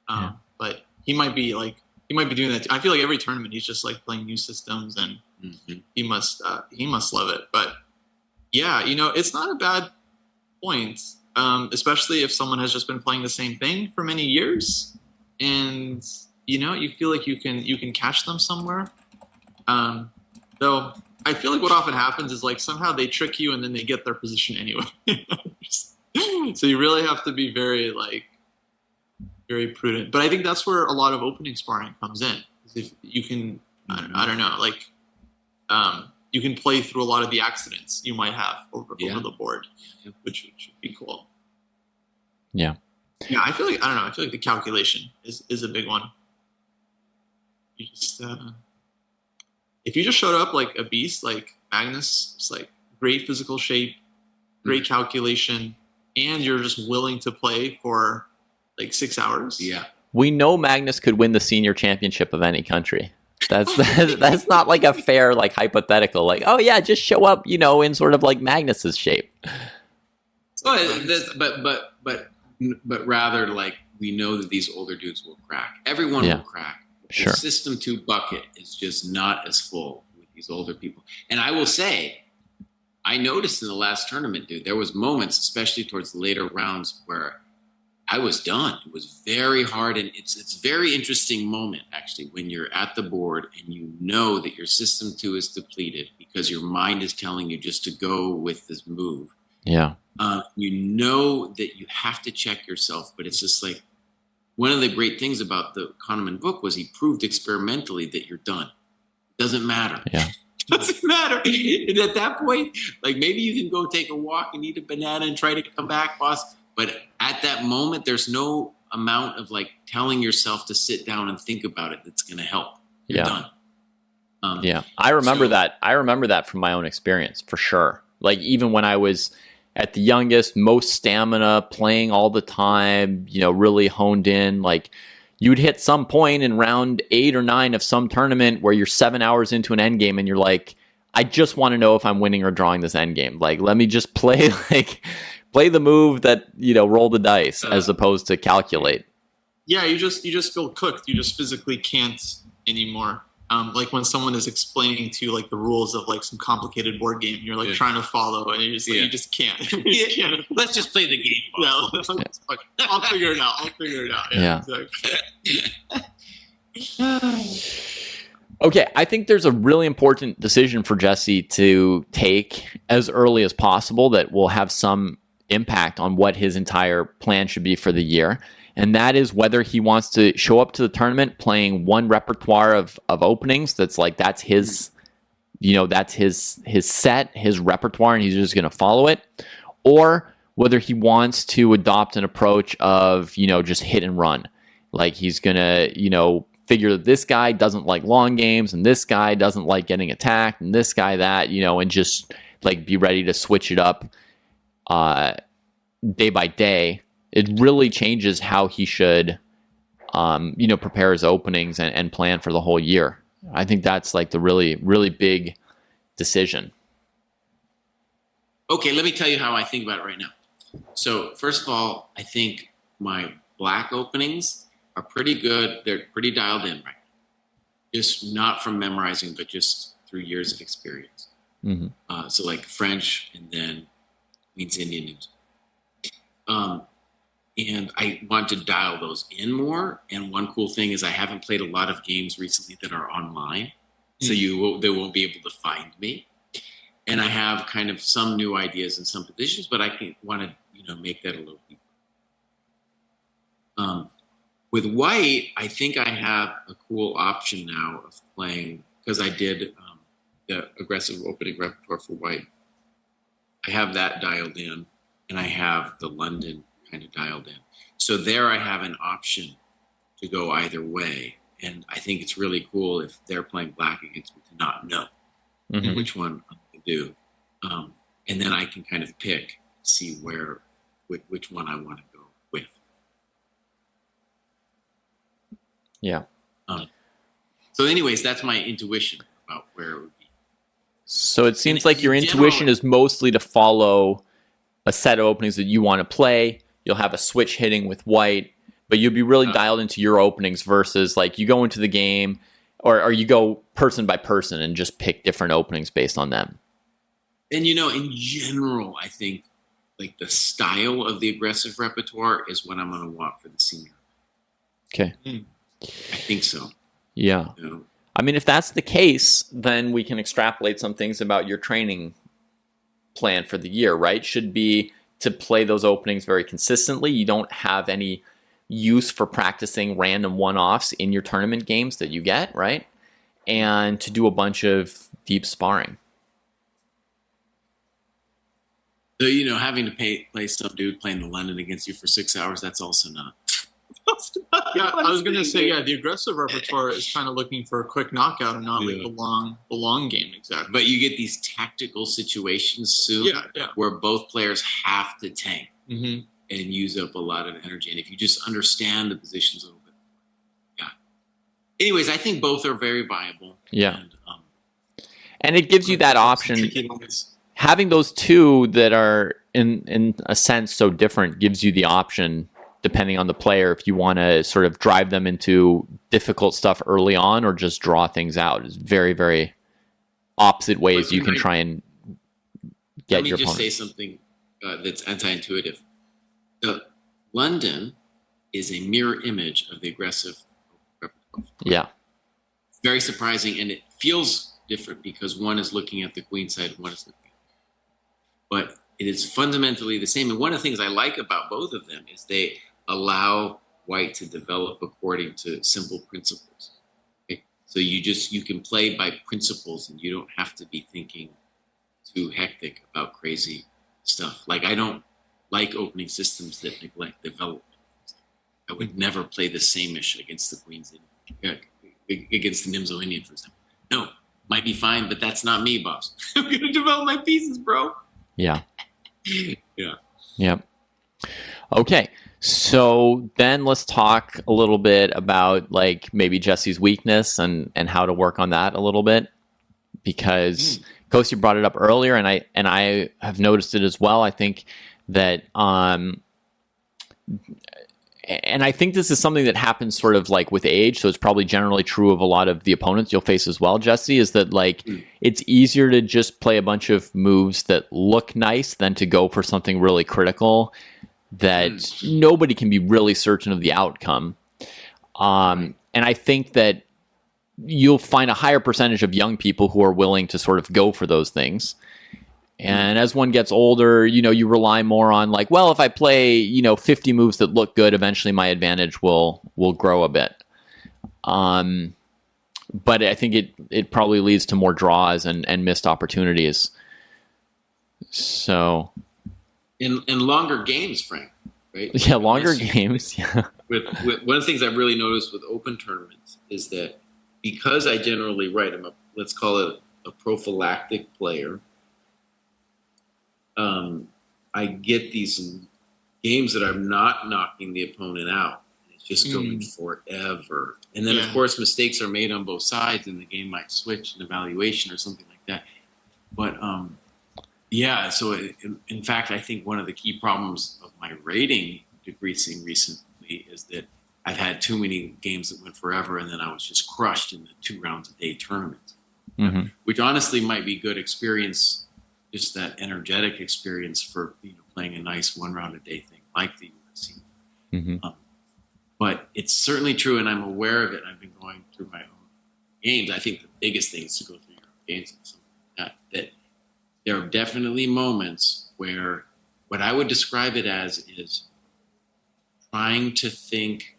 S3: Um,
S2: Yeah.
S3: But he might be like he might be doing that. Too. I feel like every tournament he's just like playing new systems, and
S1: Mhm.
S3: he must uh, he must love it. But yeah, you know, it's not a bad point, um, especially if someone has just been playing the same thing for many years, and you know, you feel like you can you can catch them somewhere. Um, though I feel like what often happens is like somehow they trick you and then they get their position anyway. <laughs> so you really have to be very like very prudent. But I think that's where a lot of opening sparring comes in. If you can, I don't, I don't know, like um, you can play through a lot of the accidents you might have over,
S1: Yeah.
S3: over the board, which, which would be cool.
S2: Yeah.
S3: Yeah, I feel like I don't know. I feel like the calculation is is a big one. You just uh, if you just showed up like a beast, like Magnus, it's like great physical shape, great
S1: Mm-hmm.
S3: calculation, and you're just willing to play for like six hours.
S1: Yeah.
S2: We know Magnus could win the senior championship of any country. That's <laughs> that's, that's not like a fair like hypothetical. Like, oh yeah, just show up, you know, in sort of like Magnus's shape.
S1: But this, but but but but rather like we know that these older dudes will crack. Everyone
S2: Yeah.
S1: will crack.
S2: Sure.
S1: The system two bucket is just not as full with these older people. And I will say, I noticed in the last tournament, dude, there was moments, especially towards the later rounds, where I was done. It was very hard, and it's it's very interesting moment actually when you're at the board and you know that your system two is depleted because your mind is telling you just to go with this move
S2: Yeah.
S1: uh, you know that you have to check yourself, but it's just like one of the great things about the Kahneman book was he proved experimentally that you're done. Doesn't matter.
S2: Yeah. <laughs>
S1: Doesn't matter. And at that point, like maybe you can go take a walk and eat a banana and try to come back, boss. But at that moment, there's no amount of like telling yourself to sit down and think about it that's going to help. You're
S2: Yeah.
S1: done. Um,
S2: Yeah, I remember
S1: So-
S2: that. I remember that from my own experience for sure. Like even when I was at the youngest, most stamina, playing all the time, you know, really honed in. Like you'd hit some point in round eight or nine of some tournament where you're seven hours into an end game and you're like, I just want to know if I'm winning or drawing this end game. Like let me just play <laughs> like play the move that you know roll the dice
S3: Uh,
S2: as opposed to calculate.
S3: yeah, you just you just feel cooked. You just physically can't anymore. Um, like when someone is explaining to you like the rules of like some complicated board game, you're like
S1: Yeah.
S3: trying to follow, and you just like,
S1: Yeah.
S3: you just can't. <laughs> you just can't.
S1: Let's just play the game. <laughs>
S3: No, <laughs> I'll figure it out. I'll figure it out.
S2: Yeah.
S3: exactly. <sighs>
S2: Okay, I think there's a really important decision for Jesse to take as early as possible that will have some impact on what his entire plan should be for the year. And that is whether he wants to show up to the tournament playing one repertoire of, of openings that's like that's his you know, that's his his set, his repertoire, and he's just gonna follow it. Or whether he wants to adopt an approach of, you know, just hit and run. Like he's gonna, you know, figure that this guy doesn't like long games and this guy doesn't like getting attacked and this guy that, you know, and just like be ready to switch it up uh day by day. It really changes how he should um, you know, prepare his openings and, and plan for the whole year. I think that's like the really, really big decision.
S1: Okay, let me tell you how I think about it right now. So, first of all, I think my black openings are pretty good. They're pretty dialed in right now. Just not from memorizing, but just through years of experience.
S2: Mhm.
S1: Uh, so, like French and then Queen's Indian news. Um, and I want to dial those in more. And one cool thing is I haven't played a lot of games recently that are online, so
S3: Mm.
S1: you will, they won't be able to find me and I have kind of some new ideas and some positions, but I can want to you know make that a little deeper. Um, with white, I think I have a cool option now of playing because I did um, the aggressive opening repertoire for white. I have that dialed in, and I have the London kind of dialed in. So there, I have an option to go either way, and I think it's really cool if they're playing black against me to not know
S2: Mhm.
S1: which one I'm going to do, um, and then I can kind of pick, see where, which, which one I want to go with.
S2: Yeah.
S1: So, anyways, that's my intuition about where it would.
S2: So it seems like your intuition is mostly to follow a set of openings that you want to play. You'll have a switch hitting with white, but you'll be really dialed into your openings versus like you go into the game or, or you go person by person and just pick different openings based on them.
S1: And you know, in general, I think like the style of the aggressive repertoire is what I'm going to want for the senior.
S2: Okay.
S1: I think so.
S2: Yeah.
S1: You know?
S2: I mean, if that's the case, then we can extrapolate some things about your training plan for the year, right? Should be to play those openings very consistently. You don't have any use for practicing random one offs in your tournament games that you get, right? And to do a bunch of deep sparring.
S1: So you know, having to pay, play some dude playing the London against you for six hours, that's also not. <laughs>
S3: Yeah, I was gonna say yeah. The aggressive repertoire is kind of looking for a quick knockout and not like
S1: Yeah.
S3: the long, the long game exactly.
S1: But you get these tactical situations soon
S3: yeah, yeah.
S1: where both players have to tank.
S3: hmm
S1: and use up a lot of energy. And if you just understand the positions a little bit, yeah. Anyways, I think both are very viable.
S2: Yeah.
S1: And, um,
S2: And it gives you that option. Having those two that are in in a sense so different gives you the option depending on the player if you want to sort of drive them into difficult stuff early on or just draw things out. It's very very opposite ways
S1: But
S2: you can
S1: I-
S2: try and get your.
S1: let me
S2: your
S1: just say something uh, that's anti-intuitive. The London is a mirror image of the aggressive.
S2: Yeah.
S1: Very surprising, and it feels different because one is looking at the queen side, one is looking. But it is fundamentally the same. And one of the things I like about both of them is they allow white to develop according to simple principles. Okay? So you just you can play by principles, and you don't have to be thinking too hectic about crazy stuff. Like I don't like opening systems that neglect development. I would never play the Sämisch against the queens in uh, against the Nimzo Indian, for example. No, might be fine, but that's not me, boss. <laughs> I'm gonna develop my pieces, bro.
S2: Yeah. <laughs>
S1: yeah.
S2: Yep. Okay. So then let's talk a little bit about like maybe Jesse's weakness and and how to work on that a little bit because mm. Kosi brought it up earlier and I and I have noticed it as well. I think that um and I think this is something that happens sort of like with age. So it's probably generally true of a lot of the opponents you'll face as well, Jesse, is that like mm. it's easier to just play a bunch of moves that look nice than to go for something really critical that mm. nobody can be really certain of the outcome. Um, and I think that you'll find a higher percentage of young people who are willing to sort of go for those things. And as one gets older, you know, you rely more on like, well, if I play, you know, 50 moves that look good, eventually my advantage will will grow a bit. Um, but I think it it probably leads to more draws and and missed opportunities. So,
S1: in in longer games, Frank, right?
S2: Yeah, longer games. <laughs> Yeah.
S1: With, with, one of the things I've really noticed with open tournaments is that because I generally write, I'm a let's call it a prophylactic player um, I get these games that I'm not knocking the opponent out. It's just mm. going forever. And then, yeah. of course, mistakes are made on both sides, and the game might switch an evaluation or something like that. But um, yeah, so in, in fact, I think one of the key problems of my rating decreasing recently is that I've had too many games that went forever, and then I was just crushed in the two rounds a day tournament, mm-hmm. which honestly might be good experience just that energetic experience for you know playing a nice one round a day thing like the UFC. Mm-hmm. Um, but it's certainly true, and I'm aware of it. I've been going through my own games. I think the biggest thing is to go through your own games and something like that. That there are definitely moments where what I would describe it as is trying to think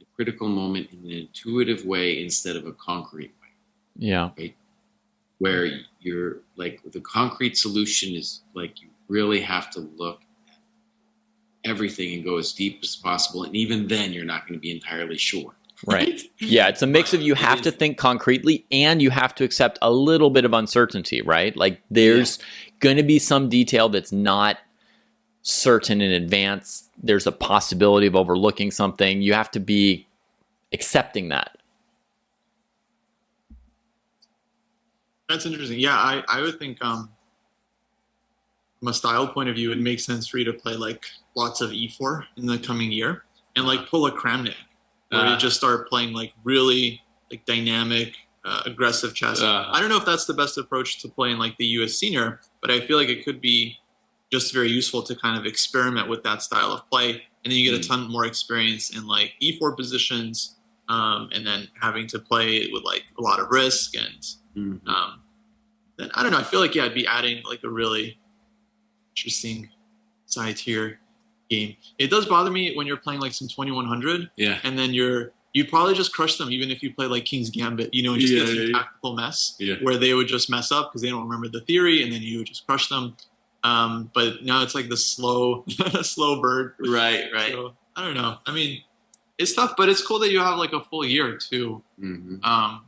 S1: the critical moment in an intuitive way instead of a concrete way.
S2: Yeah.
S1: Right? where you're like the concrete solution is like you really have to look at everything and go as deep as possible and even then you're not going to be entirely sure
S2: right. Yeah it's a mix of you have to think concretely and you have to accept a little bit of uncertainty right? Like there's yeah. going to be some detail that's not certain in advance. There's a possibility of overlooking something. You have to be accepting that.
S3: That's interesting. Yeah, I, I would think um, from a style point of view, it makes sense for you to play like lots of e4 in the coming year and like pull a Kramnik where uh, you just start playing like really like dynamic, uh, aggressive chess. Uh, I don't know if that's the best approach to playing like the US senior, but I feel like it could be just very useful to kind of experiment with that style of play. And then you get a hmm. ton more experience in like e4 positions um, and then having to play with like a lot of risk and Mm-hmm. Um, then I don't know. I feel like yeah, I'd be adding like a really interesting side tier game. It does bother me when you're playing like some 2100.
S1: Yeah.
S3: And then you're you'd probably just crush them even if you play like King's Gambit, you know, and just yeah, get some yeah, tactical mess
S1: yeah.
S3: where they would just mess up because they don't remember the theory, and then you would just crush them. Um, but now it's like the slow, <laughs> slow bird.
S1: Right, right.
S3: So, I don't know. I mean, it's tough, but it's cool that you have like a full year too. Mm-hmm. Um,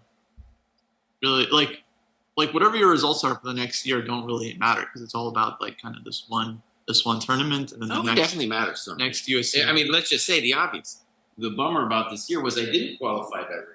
S3: really like like whatever your results are for the next year don't really matter because it's all about like kind of this one this one tournament and then
S1: oh,
S3: the next,
S1: definitely matters. So
S3: next USC.
S1: I mean, let's just say the obvious. The bummer about this year was I didn't qualify that rating. <laughs>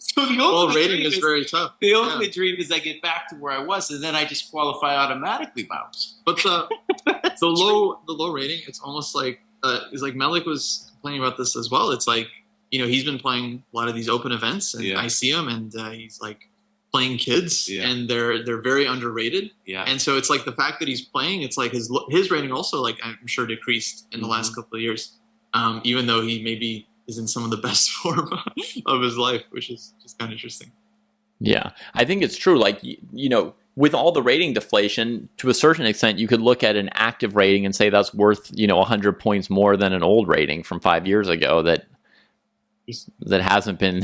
S3: So the well, rating is, is, very tough.
S1: The ultimate yeah. dream is I get back to where I was, and then I just qualify automatically, bounce.
S3: But the <laughs> the low the low rating, it's almost like uh, is like Melik was complaining about this as well. It's like you know he's been playing a lot of these open events, and yeah. I see him, and uh, he's like playing kids yeah. and they're they're very underrated
S1: yeah
S3: and so it's like the fact that he's playing it's like his his rating also like i'm sure decreased in the mm-hmm. last couple of years um, even though he maybe is in some of the <laughs> best form of his life which is just kind of interesting
S2: yeah i think it's true like you, you know with all the rating deflation to a certain extent you could look at an active rating and say that's worth you know 100 points more than an old rating from five years ago that that hasn't been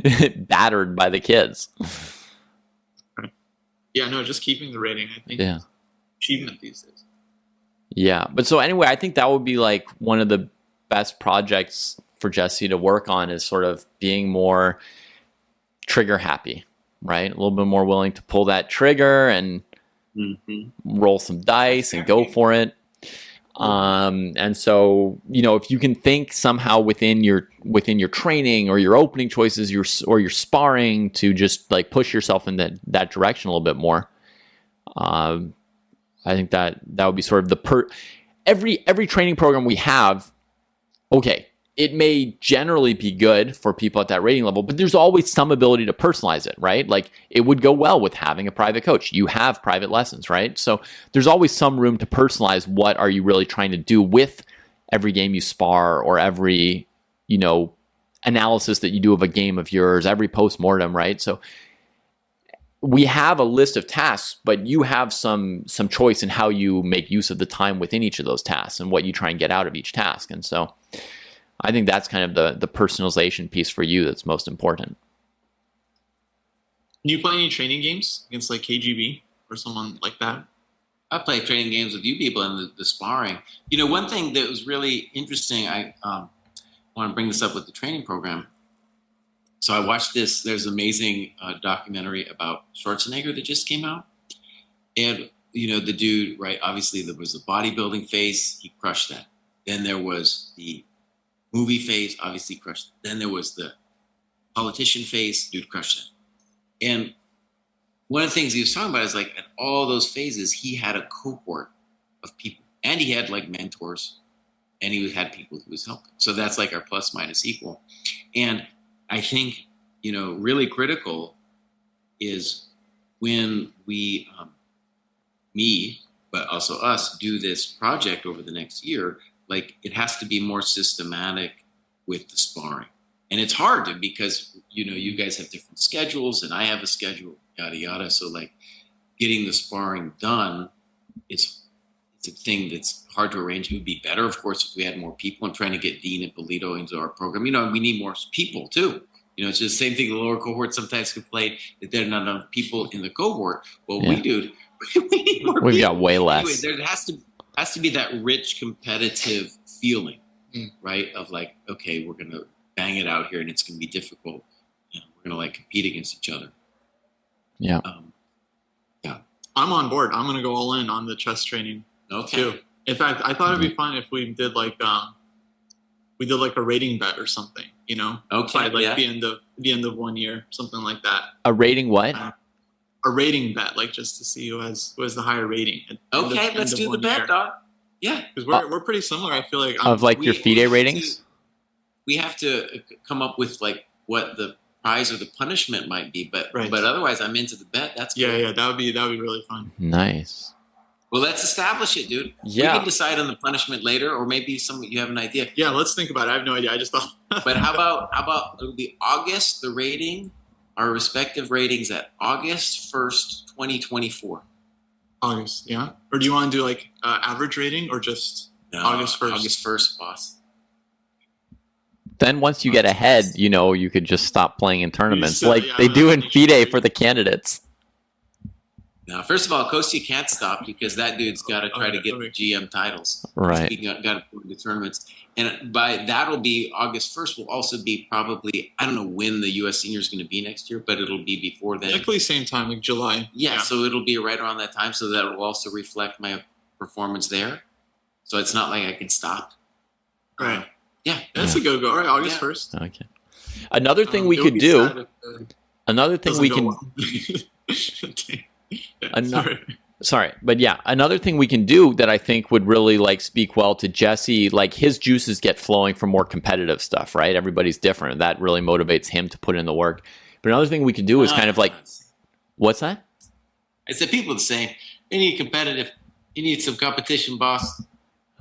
S2: <laughs> battered by the kids.
S3: Yeah, no, just keeping the rating, I think. Yeah. Achievement these days.
S2: Yeah. But so anyway, I think that would be like one of the best projects for Jesse to work on is sort of being more trigger happy, right? A little bit more willing to pull that trigger and
S1: Mhm.
S2: roll some dice and go for it. Um, and so, you know, if you can think somehow within your within your training or your opening choices, your or your sparring to just like push yourself in that that direction a little bit more, um, I think that that would be sort of the per every every training program we have. Okay, it may generally be good for people at that rating level, but there's always some ability to personalize it, right? Like it would go well with having a private coach. You have private lessons, right? So there's always some room to personalize what are you really trying to do with every game you spar or every, you know, analysis that you do of a game of yours, every post-mortem, right? So we have a list of tasks, but you have some some choice in how you make use of the time within each of those tasks and what you try and get out of each task. And so I think that's kind of the the personalization piece for you that's most important.
S3: Do you play any training games against like KGB or someone like that?
S1: I play training games with you people and the, the sparring. You know, one thing that was really interesting, I um, want to bring this up with the training program. So I watched this. There's an amazing uh, documentary about Schwarzenegger that just came out, and you know the dude, right? Obviously, there was the bodybuilding phase. He crushed that. Then there was the movie phase. Obviously, crushed. Then there was the politician phase. Dude crushed that. And one of the things he was talking about is like at all those phases, he had a cohort of people, and he had like mentors, and he had people who was helping. So that's like our plus minus equal. And I think you know really critical is when we, um, me, but also us, do this project over the next year. Like it has to be more systematic with the sparring, and it's hard to because you know you guys have different schedules, and I have a schedule, yada yada. So like getting the sparring done, it's it's a thing that's hard to arrange. It would be better, of course, if we had more people and trying to get Dean Ippolito into our program. You know, we need more people too. You know, it's just the same thing. The lower cohort sometimes complain that there are not enough people in the cohort. Well,
S2: Yeah.
S1: we do. <laughs> we need more
S2: We've
S1: people.
S2: got way less.
S1: Anyway, there has to has to be that rich competitive feeling,
S3: Mm.
S1: right? Of like, okay, we're gonna bang it out here, and it's gonna be difficult. You know, we're gonna like compete against each other.
S2: Yeah.
S1: Um,
S3: I'm on board. I'm gonna go all in on the chess training
S1: okay.
S3: too. In fact, I thought it'd
S2: Mm-hmm.
S3: be fun if we did like um, we did like a rating bet or something. You know,
S1: Okay.
S3: by like
S1: yeah.
S3: the end of the end of one year, something like that.
S2: A rating what?
S3: A rating bet, like just to see who has who has the higher rating. at the of-
S1: Okay, let's do the bet,
S3: year.
S1: dog. Yeah.
S3: Because we're, we're pretty similar. I feel like I'm,
S2: Of like
S1: we-
S2: your
S1: we
S2: FIDE
S1: have
S2: ratings?
S1: We have to uh, come up with like what the prize or the punishment might be, but
S3: Right.
S1: but otherwise, I'm into the bet. That's
S3: yeah, yeah. That would be that would be really fun.
S2: Nice.
S1: Well, let's establish it, dude.
S2: Yeah.
S1: We can decide on the punishment later, or maybe some you have an idea.
S3: Yeah, let's think about it. I have no idea. I just thought.
S1: But how <laughs> about how about it'll be August the rating, our respective ratings at August first, twenty twenty four.
S3: August? Yeah. Or do you want to do like uh, average rating or just? August 1st.
S1: August first, boss.
S2: Then once you get ahead, you know, you could just stop playing in tournaments
S3: still-
S2: like
S3: yeah,
S2: they do in FIDE for the candidates.
S1: Now, first of all, Kostya can't stop because that dude's got to try to
S3: Okay,
S1: get the. GM titles.
S2: Right.
S1: Speaking of, got to put the tournaments, and by that'll be August first. Will also be probably I don't know when the U.S. Senior is going to be next year, but it'll be before then.
S3: Likely same time, like July.
S1: Yeah, so it'll be right around that time, so that will also reflect my performance there. So it's not like I can stop.
S3: Right.
S1: Yeah.
S3: That's a go go. All right, August
S1: Yeah.
S3: first.
S2: Okay. Another thing
S3: Um,
S2: we could do,
S3: if, uh,
S2: another thing we can
S3: well. <laughs> <laughs> yeah,
S2: Ano-
S3: sorry.
S2: sorry but yeah another thing we can do that i think would really like speak well to jesse like his juices get flowing for more competitive stuff right? Everybody's different. That really motivates him to put in the work. But another thing we could do is kind of like what's that?
S1: I said people the same. They need competitive. You need some competition, boss.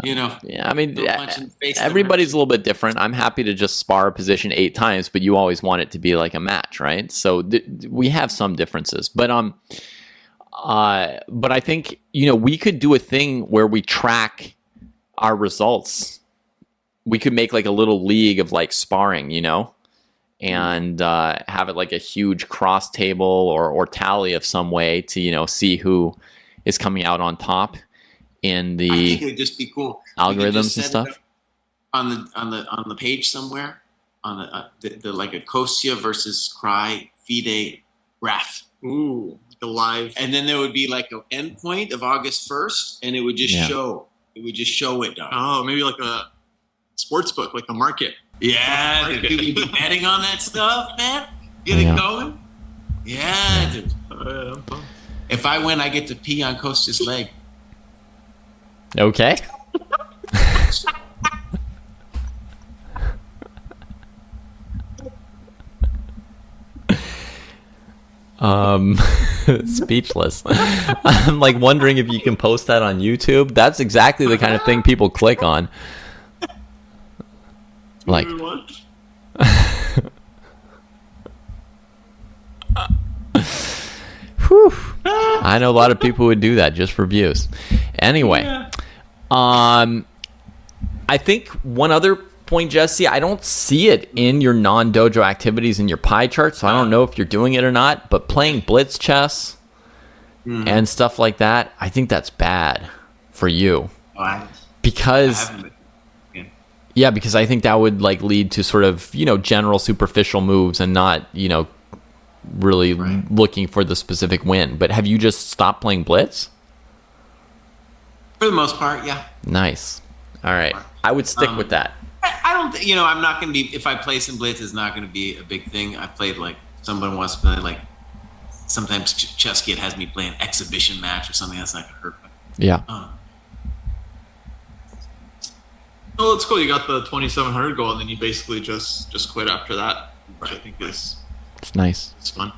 S1: You know,
S2: yeah i mean
S1: no punch in the face
S2: everybody's a little bit different. I'm happy to just spar a position eight times but you always want it to be like a match right? So th- we have some differences. But um uh but i think you know we could do a thing where we track our results we could make like a little league of like sparring you know and uh, have it like a huge cross table or, or tally of some way to you know see who is coming out on top in
S1: I
S2: the
S1: think it would just be cool.
S2: Algorithms
S1: just
S2: and stuff
S1: on the on the on the page somewhere on the, uh, the, the like a Kostya versus Kraai FIDE graph.
S3: Ooh, the live.
S1: And then there would be like an endpoint of August first, and it would just
S2: Yeah.
S1: show. It would just show it. Dog.
S3: Oh, maybe like a sports book, like a market.
S1: Yeah, dude, could we be betting on that stuff, man? Get
S2: Yeah.
S1: it going. Yeah, dude.
S3: Uh,
S1: If I win, I get to pee on Kostya's leg.
S2: Okay. <laughs> um <laughs> <laughs> speechless. <laughs> I'm like wondering if you can post that on youtube. That's exactly the kind of thing people click on. Like <laughs> whew, i know a lot of people would do that just for views. Anyway um, I think one other point, Jesse, I don't see it in your non dojo activities in your pie chart, so I don't know if you're doing it or not. But playing blitz chess and stuff like that, I think that's bad for you
S1: Oh,
S2: because
S1: haven't.
S2: yeah, because I think that would like lead to sort of you know general superficial moves and not you know really
S1: Right.
S2: looking for the specific win. But have you just stopped playing blitz?
S1: For the most part, yeah.
S2: Nice. All right, I would stick
S1: Um,
S2: with that.
S1: I, I don't. Think, you know, I'm not going to be. If I play some blitz, it's not going to be a big thing. I played like someone wants to play like. Sometimes Ch- ChessKid has me play an exhibition match or something that's not going to hurt. But,
S2: Yeah.
S1: uh,
S3: Oh, it's cool. You got the 2700 goal, and then you basically just just quit after that, which I think is
S2: It's nice.
S3: It's fun.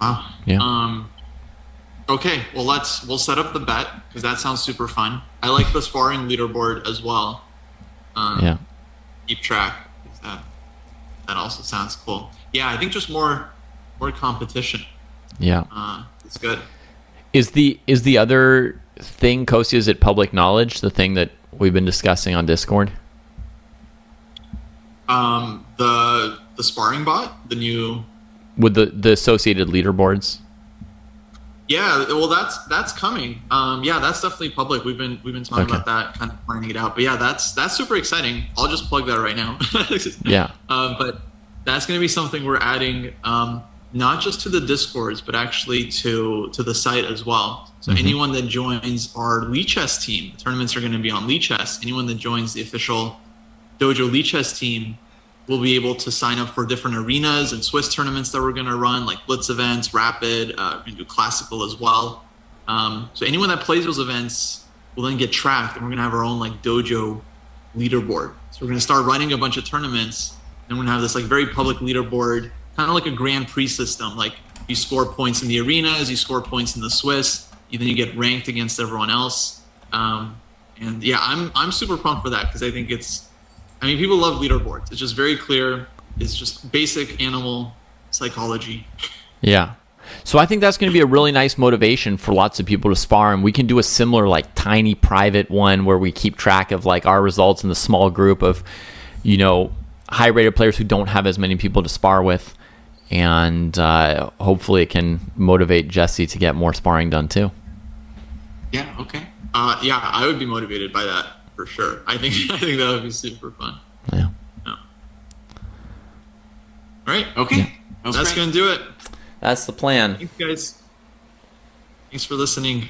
S3: Wow.
S2: Yeah.
S3: Um. Okay, well let's we'll set up the bet because that sounds super fun. I like the sparring leaderboard as well. Um,
S2: Yeah.
S3: Keep track. That that also sounds cool. Yeah, I think just more more competition.
S2: Yeah.
S3: Uh, it's good.
S2: Is the is the other thing, Kosi, is it public knowledge? The thing that we've been discussing on Discord?
S3: Um, the the sparring bot, the new
S2: With the, the associated leaderboards?
S3: Yeah, well, that's that's coming. Um, yeah, that's definitely public. We've been we've been talking
S2: Okay.
S3: about that, kind of planning it out. But yeah, that's that's super exciting. I'll just plug that right now. <laughs>
S2: Yeah.
S3: Um, but that's going to be something we're adding, um, not just to the discords, but actually to to the site as well. So anyone that joins our Lichess team, the tournaments are going to be on Lichess. Anyone that joins the official Dojo Lichess team will be able to sign up for different arenas and Swiss tournaments that we're going to run, like Blitz events, Rapid, uh, do Classical as well. Um, so anyone that plays those events will then get tracked, and we're going to have our own like dojo leaderboard. So we're going to start running a bunch of tournaments, and we're going to have this like very public leaderboard, kind of like a Grand Prix system. Like you score points in the arenas, you score points in the Swiss, and then you get ranked against everyone else. Um, and yeah, I'm I'm super pumped for that because I think it's, I mean, people love leaderboards. It's just very clear. It's just basic animal psychology.
S2: Yeah. So I think that's going to be a really nice motivation for lots of people to spar, and we can do a similar like tiny private one where we keep track of like our results in the small group of, you know, high rated players who don't have as many people to spar with, and uh, hopefully it can motivate Jesse to get more sparring done too.
S1: yeah. Okay.
S3: Uh, yeah, I would be motivated by that for sure. I think <laughs> I think that would be super fun.
S2: Yeah.
S3: All right,
S1: Okay. That
S3: that's
S1: great.
S3: gonna do it.
S2: That's the plan.
S3: Thanks, guys. Thanks for listening.